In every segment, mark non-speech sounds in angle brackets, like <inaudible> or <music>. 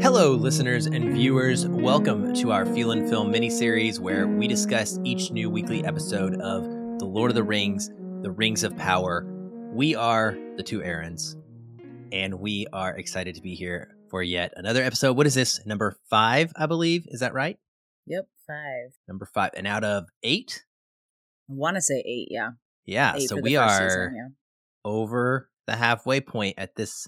Hello, listeners and viewers. Welcome to our Feel and Film miniseries where we discuss each new weekly episode of The Lord of the Rings, The Rings of Power. We are the two Aarons, and we are excited to be here for yet another episode. What is this? Number five, I believe. Is that right? Yep, five. Number five. And out of eight? I want to say eight, yeah. Yeah, Eight so we are season, yeah. over the halfway point at this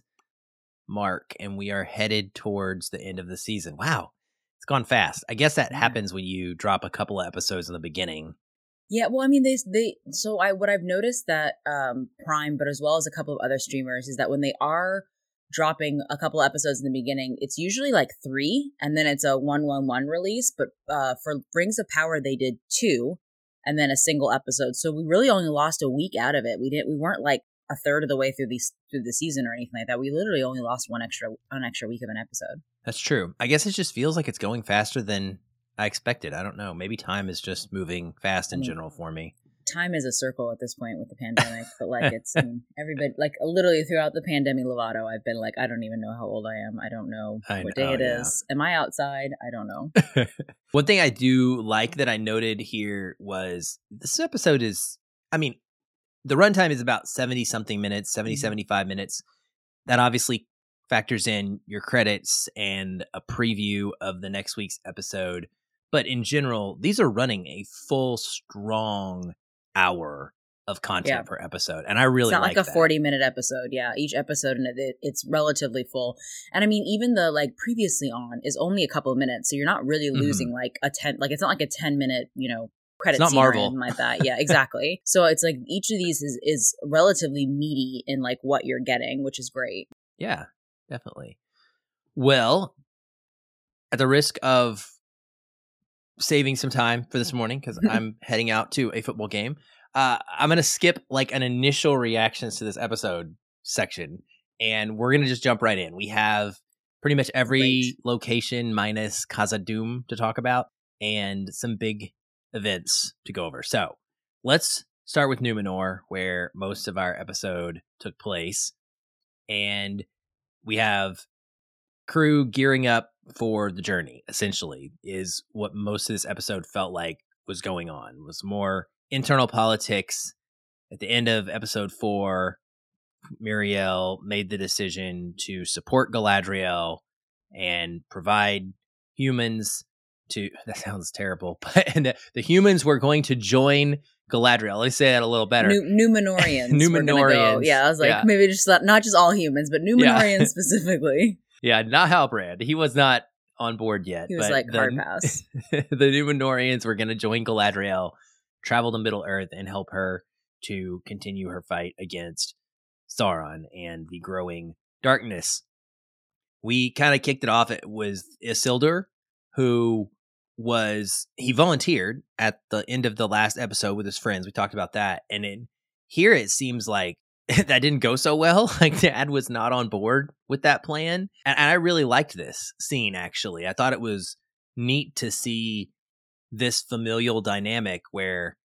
mark, and we are headed towards the end of the season. Wow, it's gone fast. I guess that Yeah. happens when you drop a couple of episodes in the beginning. Yeah, well, I mean, they they so I what I've noticed that um Prime, but as well as a couple of other streamers, is that when they are dropping a couple episodes in the beginning, it's usually like three, and then it's a one one one release. But uh for Rings of Power, they did two, and then a single episode. So we really only lost a week out of it. We didn't. We weren't like a third of the way through the through the season or anything like that. We literally only lost one extra one extra week of an episode. That's true. I guess it just feels like it's going faster than I expected. I don't know. Maybe time is just moving fast in I mean, general for me. Time is a circle at this point with the pandemic, but <laughs> like it's I mean, everybody like literally throughout the pandemic Lovato, I've been like, I don't even know how old I am. I don't know I what know, day it is. yeah. Am I outside? I don't know. <laughs> One thing I do like that I noted here was this episode is, I mean, the runtime is about 70 something minutes, 70, Mhm. 75 minutes. That obviously factors in your credits and a preview of the next week's episode. But in general, these are running a full, strong hour of content Yeah. per episode. And I really it's not like, a that. 40 minute episode. Yeah, each episode and it, it's relatively full. And I mean, even the like previously on is only a couple of minutes, so you're not really Mhm. losing like a 10 like it's not like a 10 minute, you know, credit not scene or Marvel. like that. <laughs> Yeah, exactly. so it's like each of these is is relatively meaty in like what you're getting, which is great. Yeah, definitely. Well, at the risk of saving some time for this morning, because <laughs> I'm heading out to a football game, uh, I'm going to skip like an initial reactions to this episode section, and we're going to just jump right in. We have pretty much every Great. location minus Khazad-dum to talk about, and some big events to go over. So let's start with Numenor, where most of our episode took place. And we have crew gearing up for the journey essentially is what most of this episode felt like was going on was more internal politics at the end of episode four muriel made the decision to support galadriel and provide humans to <laughs> that sounds terrible <laughs> but and the, the humans were going to join galadriel let me say that a little better New, Numenorians. we're go. Yeah, I was like, yeah. maybe just not, not just all humans, but Numenorians <laughs> specifically. Yeah, not Halbrand. He was not on board yet. He was but like, the, hard pass. <laughs> the Numenorians were going to join Galadriel, travel to Middle Earth, and help her to continue her fight against Sauron and the growing darkness. We kind of kicked it off. It was Isildur, who was he volunteered at the end of the last episode with his friends. We talked about that, and in here it seems like <laughs> that didn't go so well. <laughs> Like Dad was not on board with that plan, and, and I really liked this scene. Actually, I thought it was neat to see this familial dynamic where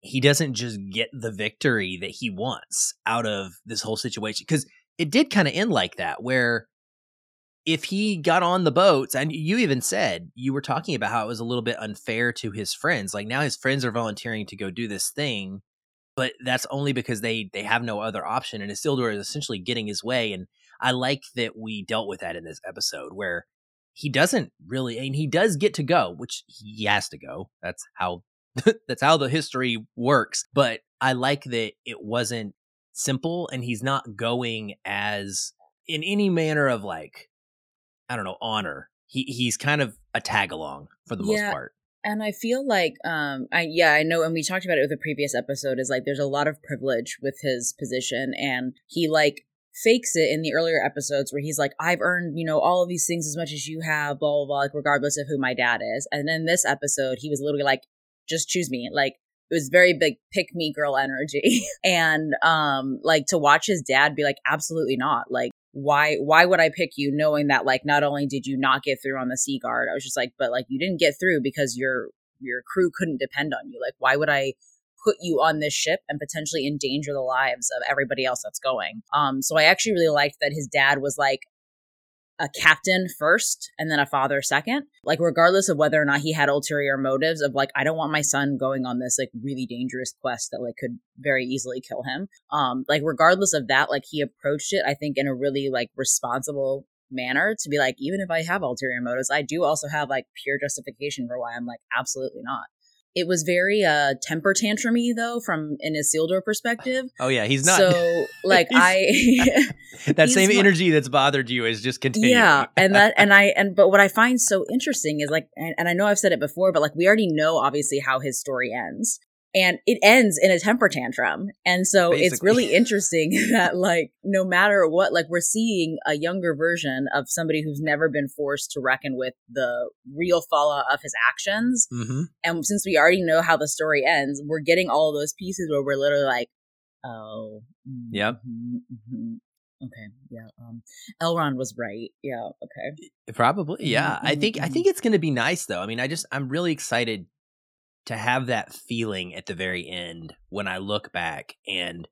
he doesn't just get the victory that he wants out of this whole situation because it did kind of end like that where if he got on the boats and you even said you were talking about how it was a little bit unfair to his friends like now his friends are volunteering to go do this thing but that's only because they they have no other option and Isildur is essentially getting his way and I like that we dealt with that in this episode where he doesn't really and he does get to go which he has to go. That's how <laughs> that's how the history works but I like that it wasn't simple and he's not going as in any manner of like I don't know honor. He he's kind of a tag along for the most part And I feel like, um, I yeah, I know, and we talked about it with the previous episode. Is like there's a lot of privilege with his position, and he like fakes it in the earlier episodes where he's like, "I've earned you know all of these things as much as you have," blah blah blah, like regardless of who my dad is. And then this episode, he was literally like, "Just choose me," like. It was very big pick me girl energy. <laughs> and um like to watch his dad be like absolutely not. Like why why would I pick you knowing that like not only did you not get through on the Sea Guard, I was just like, but like you didn't get through because your your crew couldn't depend on you. Like why would I put you on this ship and potentially endanger the lives of everybody else that's going? Um so I actually really liked that his dad was like a captain first and then a father second. Like, regardless of whether or not he had ulterior motives of like, I don't want my son going on this like really dangerous quest that like could very easily kill him. Um, like, regardless of that, like he approached it, I think, in a really like responsible manner to be like, even if I have ulterior motives, I do also have like pure justification for why I'm like, absolutely not. It was very uh temper tantrumy though, from an Isildur perspective. Oh yeah, he's not. So <laughs> like I <laughs> that <laughs> same he's- energy that's bothered you is just continuing. yeah, and that and I and but what I find so interesting is like, and, and I know I've said it before, but like we already know obviously how his story ends, and it ends in a temper tantrum, and so it's really interesting <laughs> that like no matter what, like we're seeing a younger version of somebody who's never been forced to reckon with the real fallout of his actions, hmm and since we already know how the story ends, we're getting all those pieces where we're literally like, oh, mm, Yep. mhm, mhm. Okay, yeah. Um, Elrond was right. Yeah. Okay. Probably, yeah. I mhm, think I mhm. think it's going to be nice though. I mean, I just I'm really excited to have that feeling at the very end when I look back and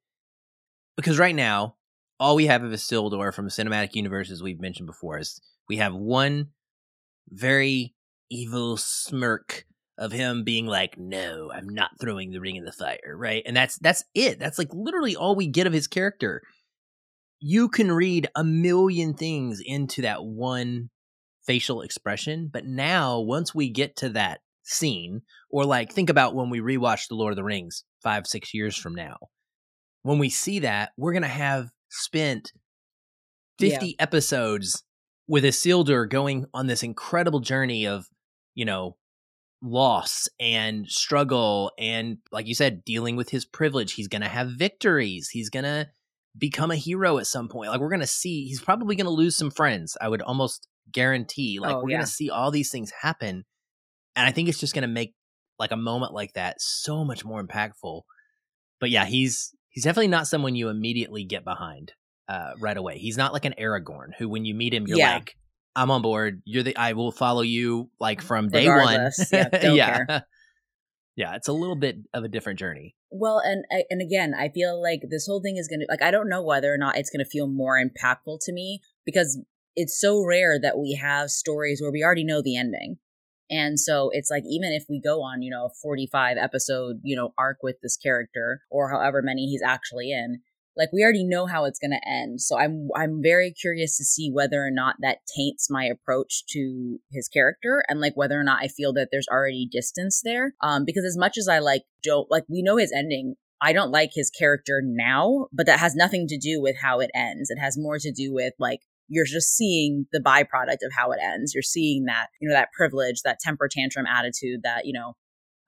because right now all we have of a Isildur from the cinematic universe, as we've mentioned before, is we have one very evil smirk of him being like, "No, I'm not throwing the ring in the fire," right? And that's that's it. That's like literally all we get of his character. You can read a million things into that one facial expression, but now once we get to that scene, or like think about when we rewatch The Lord of the Rings five, six years from now, when we see that, we're gonna have spent Yeah. 50 episodes with Isildur going on this incredible journey of, you know, loss and struggle and like you said dealing with his privilege. He's going to have victories. He's going to become a hero at some point. Like we're going to see he's probably going to lose some friends i would almost guarantee. Like Oh, we're yeah. going to see all these things happen and i think it's just going to make like a moment like that so much more impactful but yeah he's he's definitely not someone you immediately get behind uh, right away he's not like an aragorn who when you meet him you're Yeah. like i'm on board you're the i will follow you like from day Regardless. one Yeah, <laughs> yeah care. <laughs> yeah it's a little bit of a different journey Well, and and again, I feel like this whole thing is gonna like I don't know whether or not it's gonna feel more impactful to me because it's so rare that we have stories where we already know the ending. And so it's like even if we go on, you know, a 45 episode, you know, arc with this character or however many he's actually in, like we already know how it's going to end. So I'm I'm very curious to see whether or not that taints my approach to his character and like whether or not I feel that there's already distance there. Um because as much as I like don't like we know his ending I don't like his character now, but that has nothing to do with how it ends. It has more to do with like you're just seeing the byproduct of how it ends. You're seeing that, you know, that privilege, that temper tantrum attitude that, you know,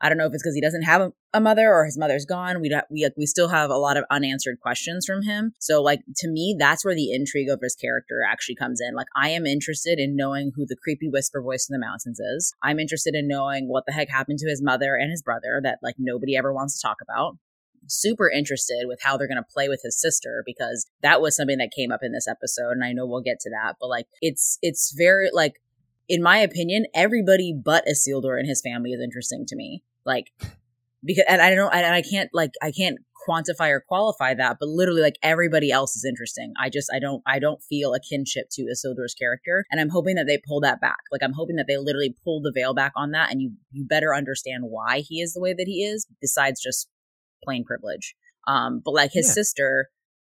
I don't know if it's because he doesn't have a, mother or his mother's gone. We we like we still have a lot of unanswered questions from him. So like to me, that's where the intrigue of his character actually comes in. Like I am interested in knowing who the creepy whisper voice in the mountains is. I'm interested in knowing what the heck happened to his mother and his brother that like nobody ever wants to talk about super interested with how they're going to play with his sister because that was something that came up in this episode and I know we'll get to that but like it's it's very like in my opinion everybody but Isildur and his family is interesting to me. Like because and I don't and I can't like I can't quantify or qualify that but literally like everybody else is interesting. I just I don't I don't feel a kinship to Isildur's character and I'm hoping that they pull that back. Like I'm hoping that they literally pull the veil back on that and you you better understand why he is the way that he is besides just plain privilege. Um, but like his Yeah. sister,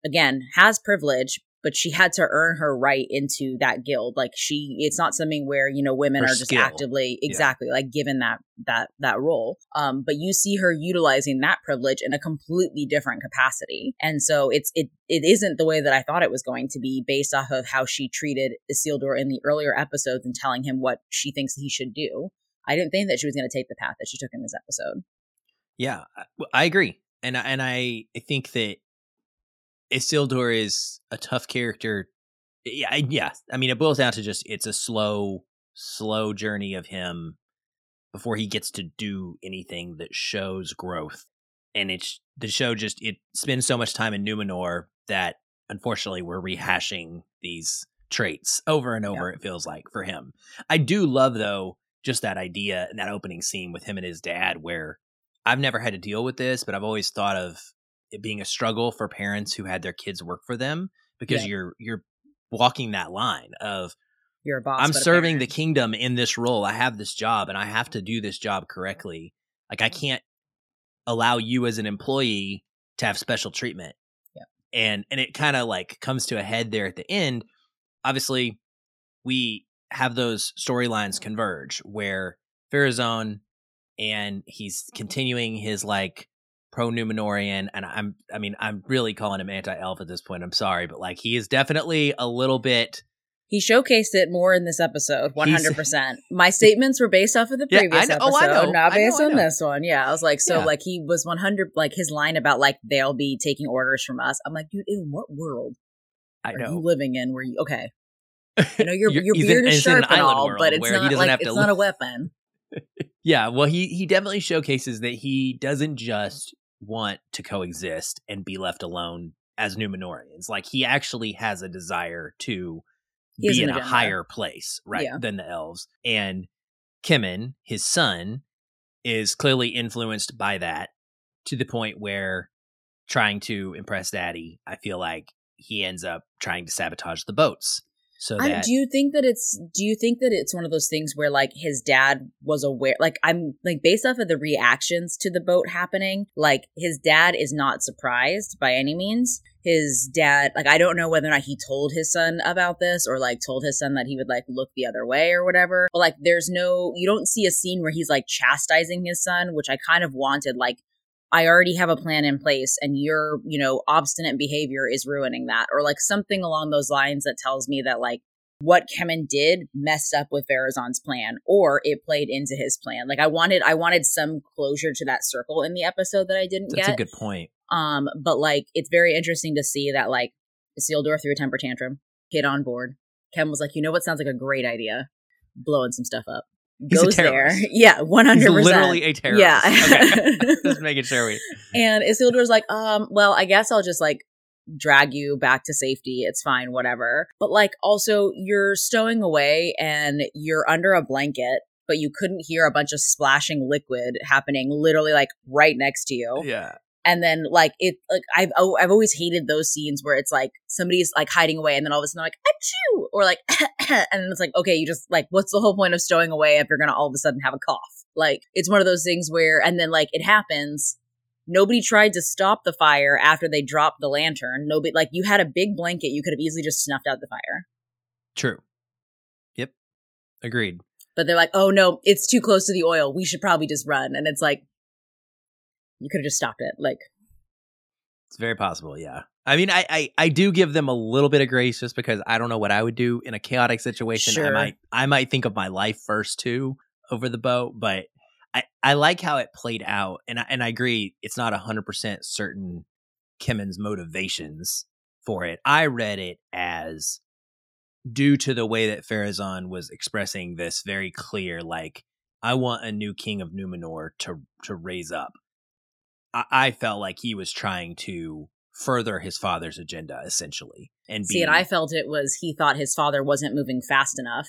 again, has privilege, but she had to earn her right into that guild. Like she, it's not something where you know women Her are just skill. actively Yeah. exactly like given that that that role. Um, but you see her utilizing that privilege in a completely different capacity, and so it's it it isn't the way that I thought it was going to be based off of how she treated Isildur in the earlier episodes and telling him what she thinks he should do. I didn't think that she was going to take the path that she took in this episode. Yeah, I- agree, and I- and I think that Isildur is a tough character. Yeah, I- yeah. I mean, it boils down to just it's a slow, slow journey of him before he gets to do anything that shows growth, and it's the show just it spends so much time in Numenor that unfortunately we're rehashing these traits over and over. It feels like for him. I do love though just that idea and that opening scene with him and his dad, where I've never had to deal with this, but I've always thought of it being a struggle for parents who had their kids work for them because Yeah. you're you're walking that line of You're a boss. I'm serving the kingdom in this role. I have this job and I have to do this job correctly. Like I can't allow you as an employee to have special treatment. Yeah. And and it kind of like comes to a head there at the end. Obviously, we have those storylines converge where Pharazon and he's continuing his like pro Numenorian and I'm I mean I'm really calling him anti elf at this point. I'm sorry, but like he is definitely a little bit He showcased it more in this episode, one hundred percent. My statements were based off of the Yeah, I previous know- episode, oh, I know, not I know, based I on this one. Yeah, I was like, so Yeah. like he was one hundred, like his line about like they'll be taking orders from us. I'm like, dude, in what world I are you living in? Where you okay? <laughs> You know your your he's in- beard is sharp and all, but it's not like it's not a <laughs> weapon. Yeah, well, he he definitely showcases that he doesn't just want to coexist and be left alone as Numenorians. Like he actually has a desire to He be in a higher place, right, Yeah. than the elves. And Kemen, his son, is clearly influenced by that to the point where trying to impress daddy, I feel like he ends up trying to sabotage the boats. So I, that do you think that it's do you think that it's one of those things where like his dad was aware like I'm like based off of the reactions to the boat happening like his dad is not surprised by any means. His dad like I don't know whether or not he told his son about this or like told his son that he would like look the other way or whatever but like there's no you don't see a scene where he's like chastising his son which I kind of wanted like I already have a plan in place and your, you know, obstinate behavior is ruining that. Or like something along those lines that tells me that like what Kemen did messed up with Pharazon's plan or it played into his plan. Like I wanted I wanted some closure to that circle in the episode that I didn't that's get. That's a good point. Um, but like it's very interesting to see that like Isildur threw a temper tantrum, kid on board. Ken was like, you know what sounds like a great idea? Blowing some stuff up. He's a Goes there. <laughs> Yeah, one hundred percent. literally a terrorist. Yeah. Okay. <laughs> <laughs> Just making sure we And Isildur's like, um, well, I guess I'll just like drag you back to safety. It's fine, whatever. But like, also, you're stowing away and you're under a blanket, but you couldn't hear a bunch of splashing liquid happening literally like right next to you. Yeah. And then like it, like I've oh, I've always hated those scenes where it's like somebody's like hiding away, and then all of a sudden they're like achoo, or like, <clears throat> and then it's like okay, you just like what's the whole point of stowing away if you're gonna all of a sudden have a cough? Like it's one of those things where, and then like it happens. Nobody tried to stop the fire after they dropped the lantern. Nobody like you had a big blanket, you could have easily just snuffed out the fire. True. Yep. Agreed. But they're like, oh no, it's too close to the oil. We should probably just run. And it's like, you could have just stopped it. Like, It's very possible, yeah. I mean, I, I I do give them a little bit of grace just because I don't know what I would do in a chaotic situation. I might I might think of my life first too over the boat, but I, I like how it played out, and I, and I agree it's not hundred percent certain Kemen's motivations for it. I read it as due to the way that Pharazon was expressing this very clear, like I want a new king of Numenor to to raise up. I, I felt like he was trying to further his father's agenda, essentially, and See, and I felt it was he thought his father wasn't moving fast enough,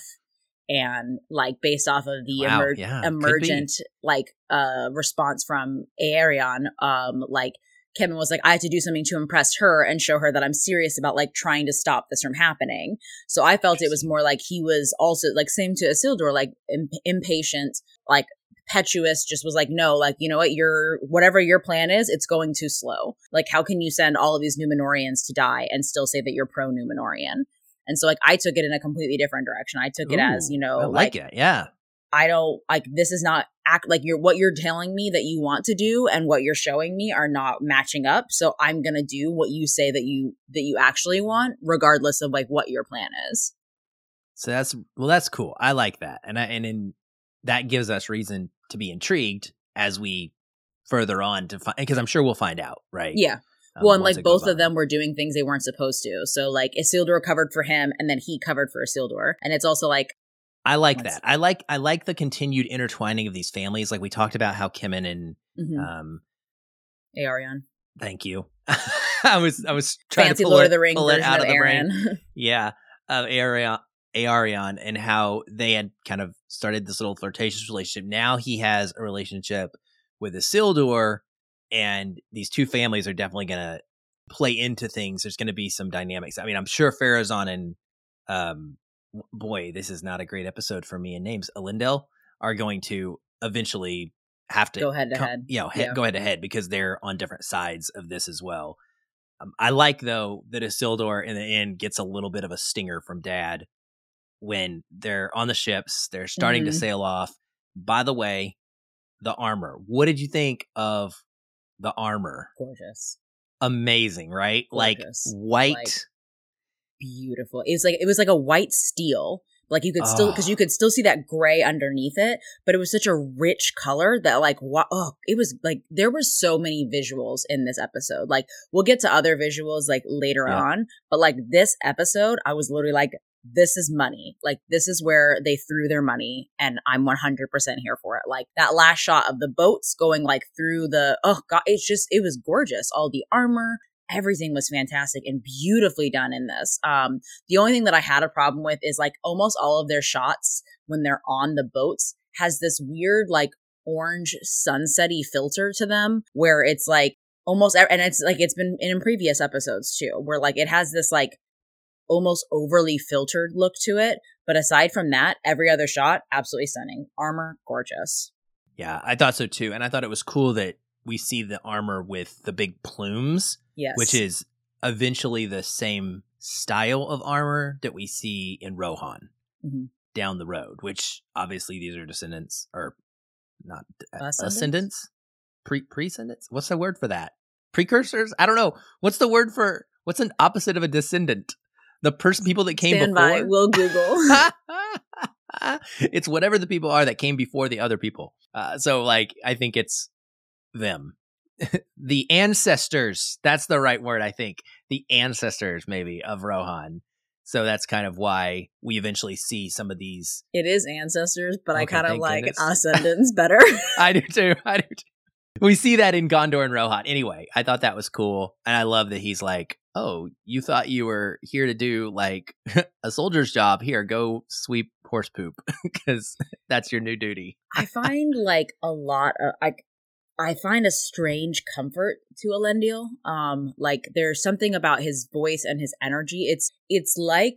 and like based off of the Wow, emer- yeah, emergent like uh response from Earien, um, like Kemen was like, I had to do something to impress her and show her that I'm serious about like trying to stop this from happening. So I felt it was more like he was also like same to Isildur, like imp- impatient, like petuous just was like no like you know what? Your whatever your plan is it's going too slow. Like how can you send all of these numenorians to die and still say that you're pro numenorian and so like i took it in a completely different direction. I took it as you know I like, it, yeah. i don't like this is not act like you're what you're telling me that you want to do and what you're showing me are not matching up. So i'm gonna do what you say that you that you actually want regardless of like what your plan is. So that's well, that's cool. I like that, and I, and in that gives us reason to be intrigued as we further on to find because I'm sure we'll find out, right? yeah Um, well, and like both of on. them were doing things they weren't supposed to. So like Isildur covered for him, and then he covered for Isildur, and it's also like I like that. I like I like the continued intertwining of these families. Like we talked about how Kemen and mhm, um, Earien. thank you. <laughs> I was I was trying Fancy to pull Lord it, of the Rings pull it out of of the brain. <laughs> Yeah, of Earien, Earien and how they had kind of started this little flirtatious relationship. Now he has a relationship with Isildur, and these two families are definitely going to play into things. There's going to be some dynamics. I mean, I'm sure Pharazon and um, boy, this is not a great episode for me and names. Elendil are going to eventually have to Go head to come- head. You know, Yeah. go head to head because they're on different sides of this as well. Um, I like though that Isildur in the end gets a little bit of a stinger from Dad when they're on the ships. They're starting to Mhm. sail off. By the way, the armor. What did you think of the armor? Gorgeous. Amazing, right? Like white. Like, beautiful. It was like it was like a white steel. Like you could still because Oh. you could still see that gray underneath it, but it was such a rich color that like wow, oh, it was like there were so many visuals in this episode. Like we'll get to other visuals like later Yeah. on, but like this episode, I was literally like, this is money. Like this is where they threw their money, and I'm 100 percent here for it. Like that last shot of the boats going like through the oh god, it's just it was gorgeous. All the armor, everything was fantastic and beautifully done in this. Um, the only thing that I had a problem with is like almost all of their shots when they're on the boats has this weird like orange sunsetty filter to them where it's like almost and it's like it's been in previous episodes too where like it has this like almost overly filtered look to it but aside from that every other shot absolutely stunning armor gorgeous Yeah, I thought so too. And I thought it was cool that we see the armor with the big plumes, yes which is eventually the same style of armor that we see in Rohan Mhm. down the road, which obviously these are descendants or not uh, Ascendants? ascendants? Pre precedents? What's the word for that? Precursors? I don't know. What's the word for what's an opposite of a descendant? The person people that came stand before. by we'll google <laughs> it's whatever the people are that came before the other people. Uh, so, like, I think it's them. <laughs> the ancestors. That's the right word, I think. The ancestors, maybe, of Rohan. So that's kind of why we eventually see some of these. it is ancestors but i kind of like goodness. ascendants better <laughs> I do too. I do too. We see that in Gondor and Rohan. Anyway, I thought that was cool. And I love that he's like, oh, you thought you were here to do like <laughs> a soldier's job. Here, go sweep horse poop <laughs> because that's your new duty. I find like a lot of I I find a strange comfort to Elendil. Um like there's something about his voice and his energy. It's it's like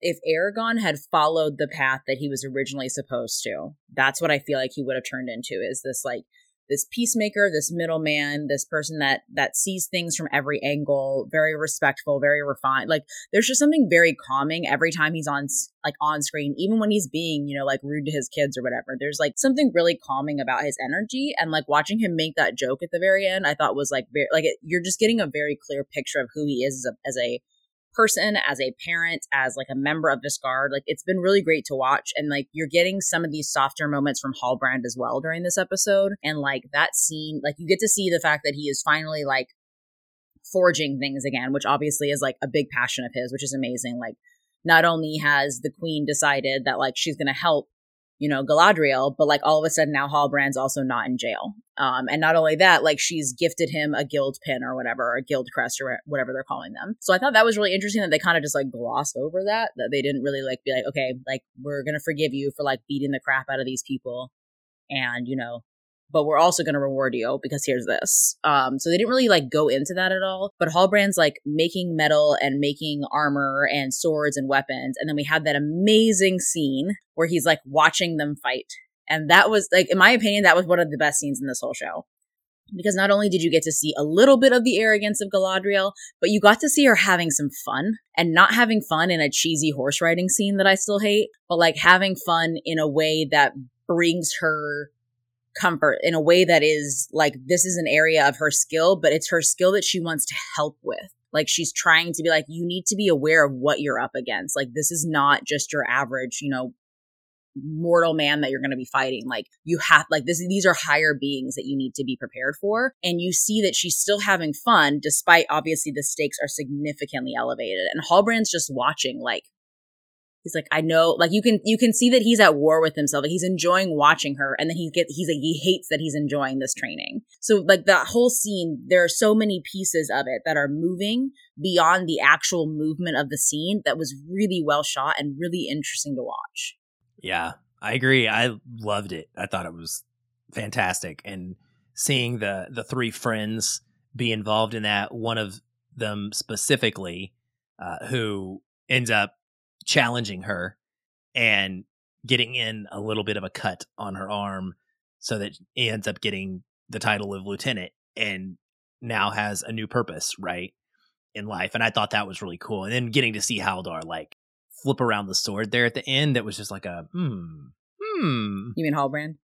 if Aragorn had followed the path that he was originally supposed to. That's what I feel like he would have turned into is this like this peacemaker, this middleman, this person that that sees things from every angle, very respectful, very refined. Like there's just something very calming every time he's on like on screen even when he's being you know like rude to his kids or whatever there's like something really calming about his energy and like watching him make that joke at the very end i thought was like very like it, you're just getting a very clear picture of who he is as a, as a person as a parent as like a member of this guard like it's been really great to watch and like you're getting some of these softer moments from halbrand as well during this episode and like that scene like you get to see the fact that he is finally like forging things again which obviously is like a big passion of his which is amazing like not only has the queen decided that like she's going to help you know galadriel but like all of a sudden now halbrand's also not in jail. Um and not only that like she's gifted him a guild pin or whatever or a guild crest or whatever they're calling them. So i thought that was really interesting that they kind of just like glossed over that that they didn't really like be like okay like we're going to forgive you for like beating the crap out of these people and you know but we're also going to reward you because here's this. Um, so they didn't really like go into that at all. But Halbrand's like making metal and making armor and swords and weapons. And then we had that amazing scene where he's like watching them fight. And that was like, in my opinion, that was one of the best scenes in this whole show. Because not only did you get to see a little bit of the arrogance of Galadriel, but you got to see her having some fun and not having fun in a cheesy horse riding scene that I still hate, but like having fun in a way that brings her comfort in a way that is like this is an area of her skill, but it's her skill that she wants to help with. Like she's trying to be like, you need to be aware of what you're up against. Like this is not just your average, you know, mortal man that you're going to be fighting. Like you have, like this, these are higher beings that you need to be prepared for. And you see that she's still having fun despite obviously the stakes are significantly elevated. And Halbrand's just watching like, He's like, I know, like you can you can see that he's at war with himself. Like he's enjoying watching her, and then he get he's like he hates that he's enjoying this training. So like that whole scene, there are so many pieces of it that are moving beyond the actual movement of the scene that was really well shot and really interesting to watch. Yeah, I agree. I loved it. I thought it was fantastic, and seeing the the three friends be involved in that, one of them specifically, uh, who ends up challenging her and getting in a little bit of a cut on her arm so that he ends up getting the title of lieutenant and now has a new purpose, right? In life. And I thought that was really cool. And then getting to see Haldar like flip around the sword there at the end, that was just like a hmm. Hmm. You mean Halbrand?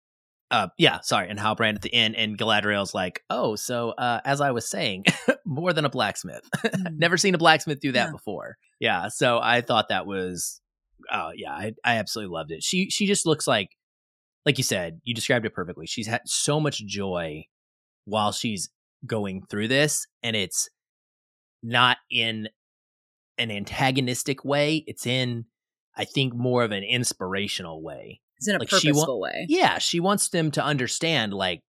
Uh, yeah, sorry, and Halbrand at the end, and Galadriel's like, "Oh, so uh, as I was saying, <laughs> more than a blacksmith. <laughs> Mm. Never seen a blacksmith do that yeah. before." Yeah, so I thought that was, uh, yeah, I, I absolutely loved it. She she just looks like, like you said, you described it perfectly. She's had so much joy while she's going through this, and it's not in an antagonistic way. It's in, I think, more of an inspirational way it's in a like purposeful wa- way. Yeah, she wants them to understand like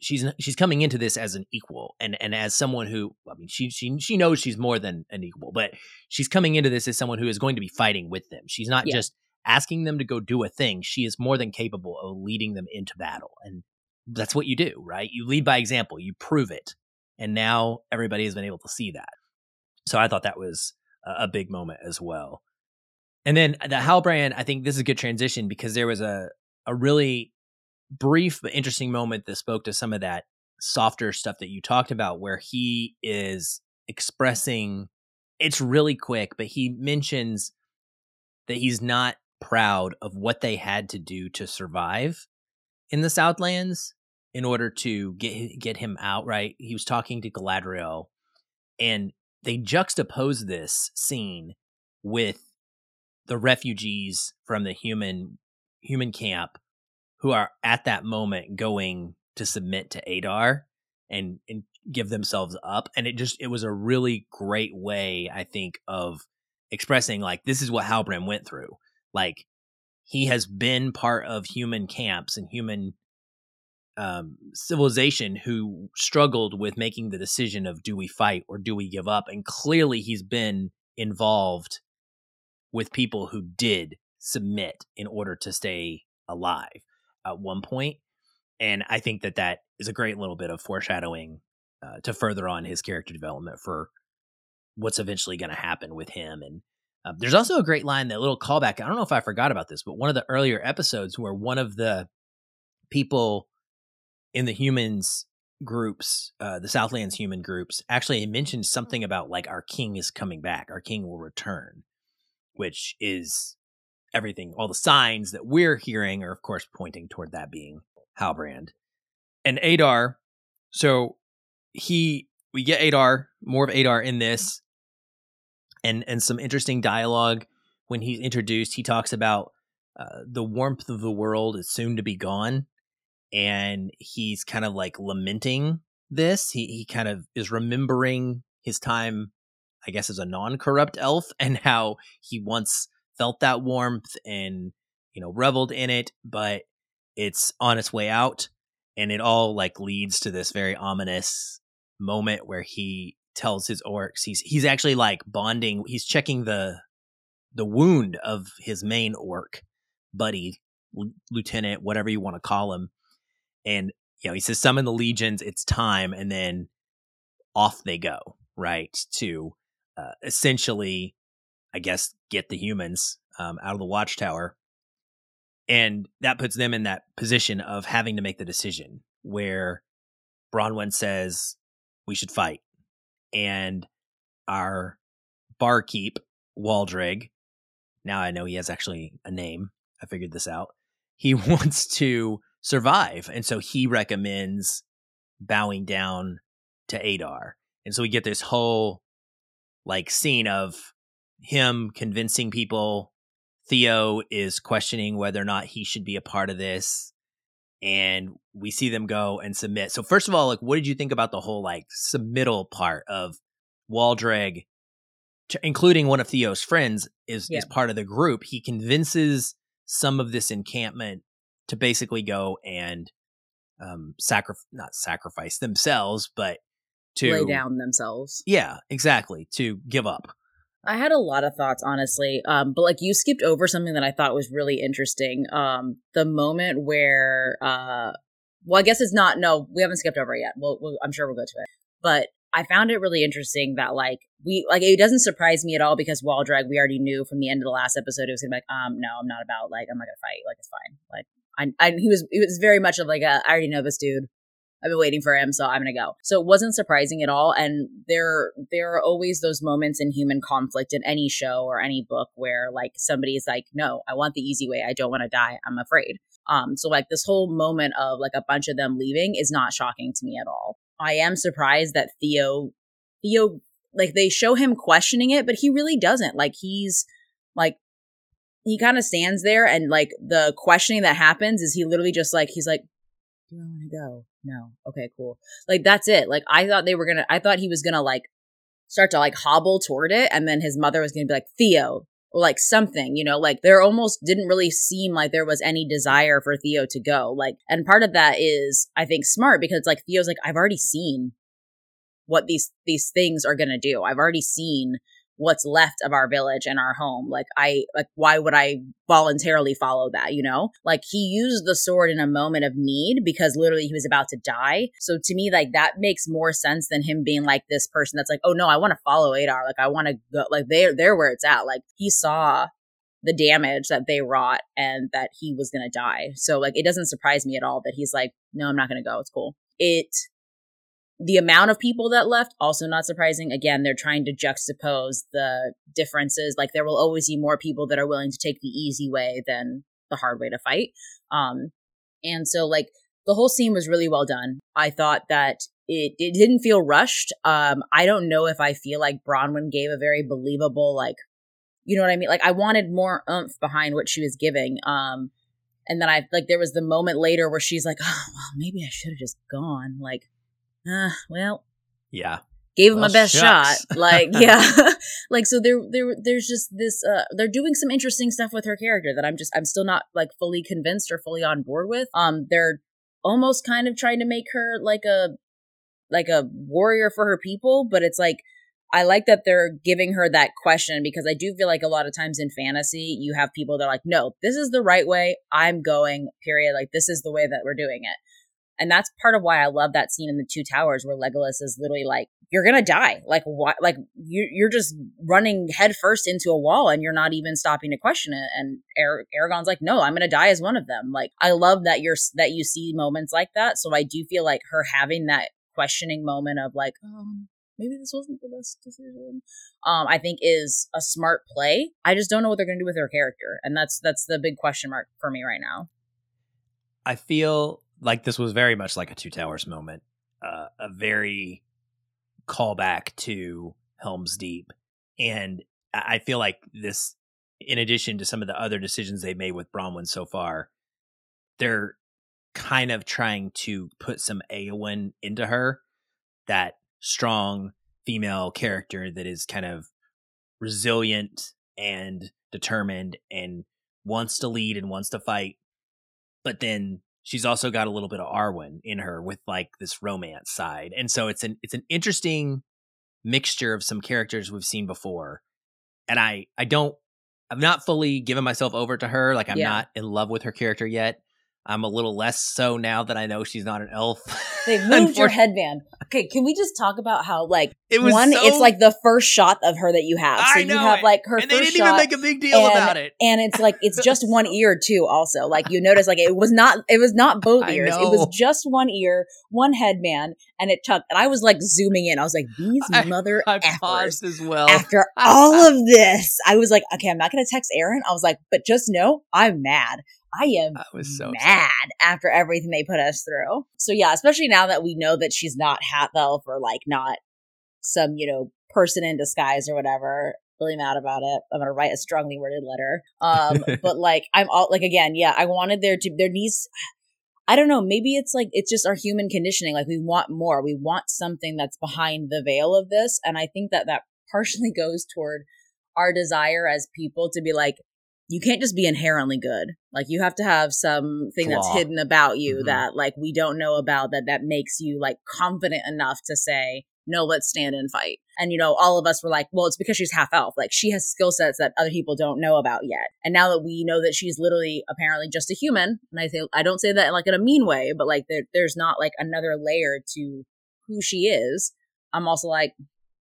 she's she's coming into this as an equal and and as someone who I mean she she she knows she's more than an equal, but she's coming into this as someone who is going to be fighting with them. She's not yeah. just asking them to go do a thing. She is more than capable of leading them into battle. And that's what you do, right? You lead by example, you prove it. And now everybody has been able to see that. So I thought that was a, a big moment as well. And then the Halbrand, I think this is a good transition because there was a a really brief but interesting moment that spoke to some of that softer stuff that you talked about where he is expressing it's really quick, but he mentions that he's not proud of what they had to do to survive in the Southlands in order to get get him out. Right, he was talking to Galadriel, and they juxtapose this scene with the refugees from the human human camp who are at that moment going to submit to Adar and and give themselves up. And it just it was a really great way I think of expressing like this is what Halbrand went through. Like he has been part of human camps and human um, civilization who struggled with making the decision of do we fight or do we give up? And clearly he's been involved with people who did submit in order to stay alive at one point. And I think that that is a great little bit of foreshadowing uh, to further on his character development for what's eventually going to happen with him. And uh, there's also a great line, that little callback. I don't know if I forgot about this, but one of the earlier episodes where one of the people in the humans groups, uh, the Southlands human groups, actually mentioned something about like our king is coming back, our king will return which is everything. All the signs that we're hearing are, of course, pointing toward that being Halbrand. And Adar, so he, we get Adar, more of Adar in this, and and some interesting dialogue when he's introduced. He talks about uh, the warmth of the world is soon to be gone, and he's kind of like lamenting this. He he kind of is remembering his time I guess, as a non corrupt elf <laughs> and how he once felt that warmth and, you know, reveled in it, but it's on its way out. And it all like leads to this very ominous moment where he tells his orcs he's he's actually like bonding he's checking the the wound of his main orc buddy lieutenant whatever you want to call him and you know he says summon the legions it's time and then off they go right to uh, essentially, I guess, get the humans um, out of the watchtower. And that puts them in that position of having to make the decision where Bronwyn says, we should fight. And our barkeep, Waldreg, now I know he has actually a name. I figured this out. He <laughs> wants to survive. And so he recommends bowing down to Adar. And so we get this whole like scene of him convincing people Theo is questioning whether or not he should be a part of this and we see them go and submit. So first of all, like what did you think about the whole like submittal part of Waldreg including one of Theo's friends, is Yeah. is part of the group. He convinces some of this encampment to basically go and um sacrifice not sacrifice themselves, but to lay down themselves. Yeah, exactly. To give up. I had a lot of thoughts, honestly. Um, but like you skipped over something that I thought was really interesting. Um, the moment where, uh, well, I guess it's not. No, we haven't skipped over it yet. We'll, we'll, I'm sure we'll go to it. But I found it really interesting that like we like it doesn't surprise me at all because Waldreg we already knew from the end of the last episode it was gonna be like um no I'm not about like I'm not gonna fight like it's fine like I, I he was he was very much of like a, I already know this dude I've been waiting for him, so I'm gonna go. So it wasn't surprising at all. And there there are always those moments in human conflict in any show or any book where like somebody's like, No, I want the easy way. I don't want to die. I'm afraid. Um, so like this whole moment of like a bunch of them leaving is not shocking to me at all. I am surprised that Theo Theo like they show him questioning it, but he really doesn't. Like he's like he kind of stands there and like the questioning that happens is he literally just like he's like do I want to go? No. Okay, cool. Like that's it. Like I thought they were gonna. I thought he was gonna like start to like hobble toward it, and then his mother was gonna be like Theo or like something. You know, like there almost didn't really seem like there was any desire for Theo to go. Like, and part of that is I think smart because like Theo's like I've already seen what these these things are gonna do. I've already seen what's left of our village and our home. Like I like why would I voluntarily follow that, you know? Like he used the sword in a moment of need because literally he was about to die. So to me like that makes more sense than him being like this person that's like, "Oh no, I want to follow Adar. Like I want to go like they're they're where it's at." Like he saw the damage that they wrought and that he was going to die. So like it doesn't surprise me at all that he's like, "No, I'm not going to go. It's cool." It the amount of people that left also not surprising. Again they're trying to juxtapose the differences. Like there will always be more people that are willing to take the easy way than the hard way to fight. Um and so like the whole scene was really well done. I thought that it, it didn't feel rushed. Um i don't know if i feel like bronwyn gave a very believable like you know what i mean? Like i wanted more oomph behind what she was giving. Um and then i like there was the moment later where she's like oh well maybe i should have just gone. Like uh, well, Yeah. gave him Well, my best shucks. shot. Like, <laughs> yeah, <laughs> like so there, there, there's just this. Uh, they're doing some interesting stuff with her character that I'm just, I'm still not like fully convinced or fully on board with. Um, they're almost kind of trying to make her like a, like a warrior for her people, but it's like. I like that they're giving her that question because I do feel like a lot of times in fantasy, you have people that are like, no, this is the right way. I'm going, period. Like, this is the way that we're doing it. And that's part of why I love that scene in the Two Towers where Legolas is literally like, "You're gonna die. Like, what? Like, you you're just running headfirst into a wall, and you're not even stopping to question it." And Ar- Aragorn's like, "No, I'm gonna die as one of them." Like, I love that you're that you see moments like that. So I do feel like her having that questioning moment of like, um, maybe this wasn't the best decision. Um, I think is a smart play. I just don't know what they're gonna do with her character, and that's that's the big question mark for me right now. I feel like this was very much like a Two Towers moment, uh, a very callback to Helm's Deep, and I feel like this, in addition to some of the other decisions they made with Bronwyn so far, they're kind of trying to put some Eowyn into her, that strong female character that is kind of resilient and determined and wants to lead and wants to fight but then she's also got a little bit of Arwen in her with like this romance side. And so it's an it's an interesting mixture of some characters we've seen before. And I I don't I've not fully given myself over to her. Like I'm Yeah. not in love with her character yet. I'm a little less so now that I know she's not an elf. <laughs> They moved your headband. Okay, can we just talk about how like It was one, so- it's like the first shot of her that you have. So I you have it. like her and they didn't even make a big deal and- about it. and it's like it's just <laughs> one ear too. Also, like you notice, like it was not, it was not both ears. It was just one ear, one headband, and it tucked. And I was like zooming in. I was like, these mother I effers. as well. After <laughs> all of this, I was like, okay, I'm not going to text Aaron. I was like, but just know I'm mad. I am I was so upset. mad after everything they put us through. So yeah, especially now that we know that she's not half elf or like not some, you know, person in disguise or whatever. Really mad about it. I'm gonna write a strongly worded letter. Um, <laughs> but like I'm all like again, yeah, I wanted there to there needs I don't know, maybe it's like it's just our human conditioning. Like we want more. We want something that's behind the veil of this. And I think that that partially <laughs> goes toward our desire as people to be like, you can't just be inherently good. Like you have to have something Flaw. that's hidden about you Mhm. that like we don't know about that that makes you like confident enough to say, no, let's stand and fight. And you know, all of us were like, well, it's because she's half elf. Like she has skill sets that other people don't know about yet. And now that we know that she's literally apparently just a human, and I say I don't say that like in a mean way, but like there, there's not like another layer to who she is. I'm also like,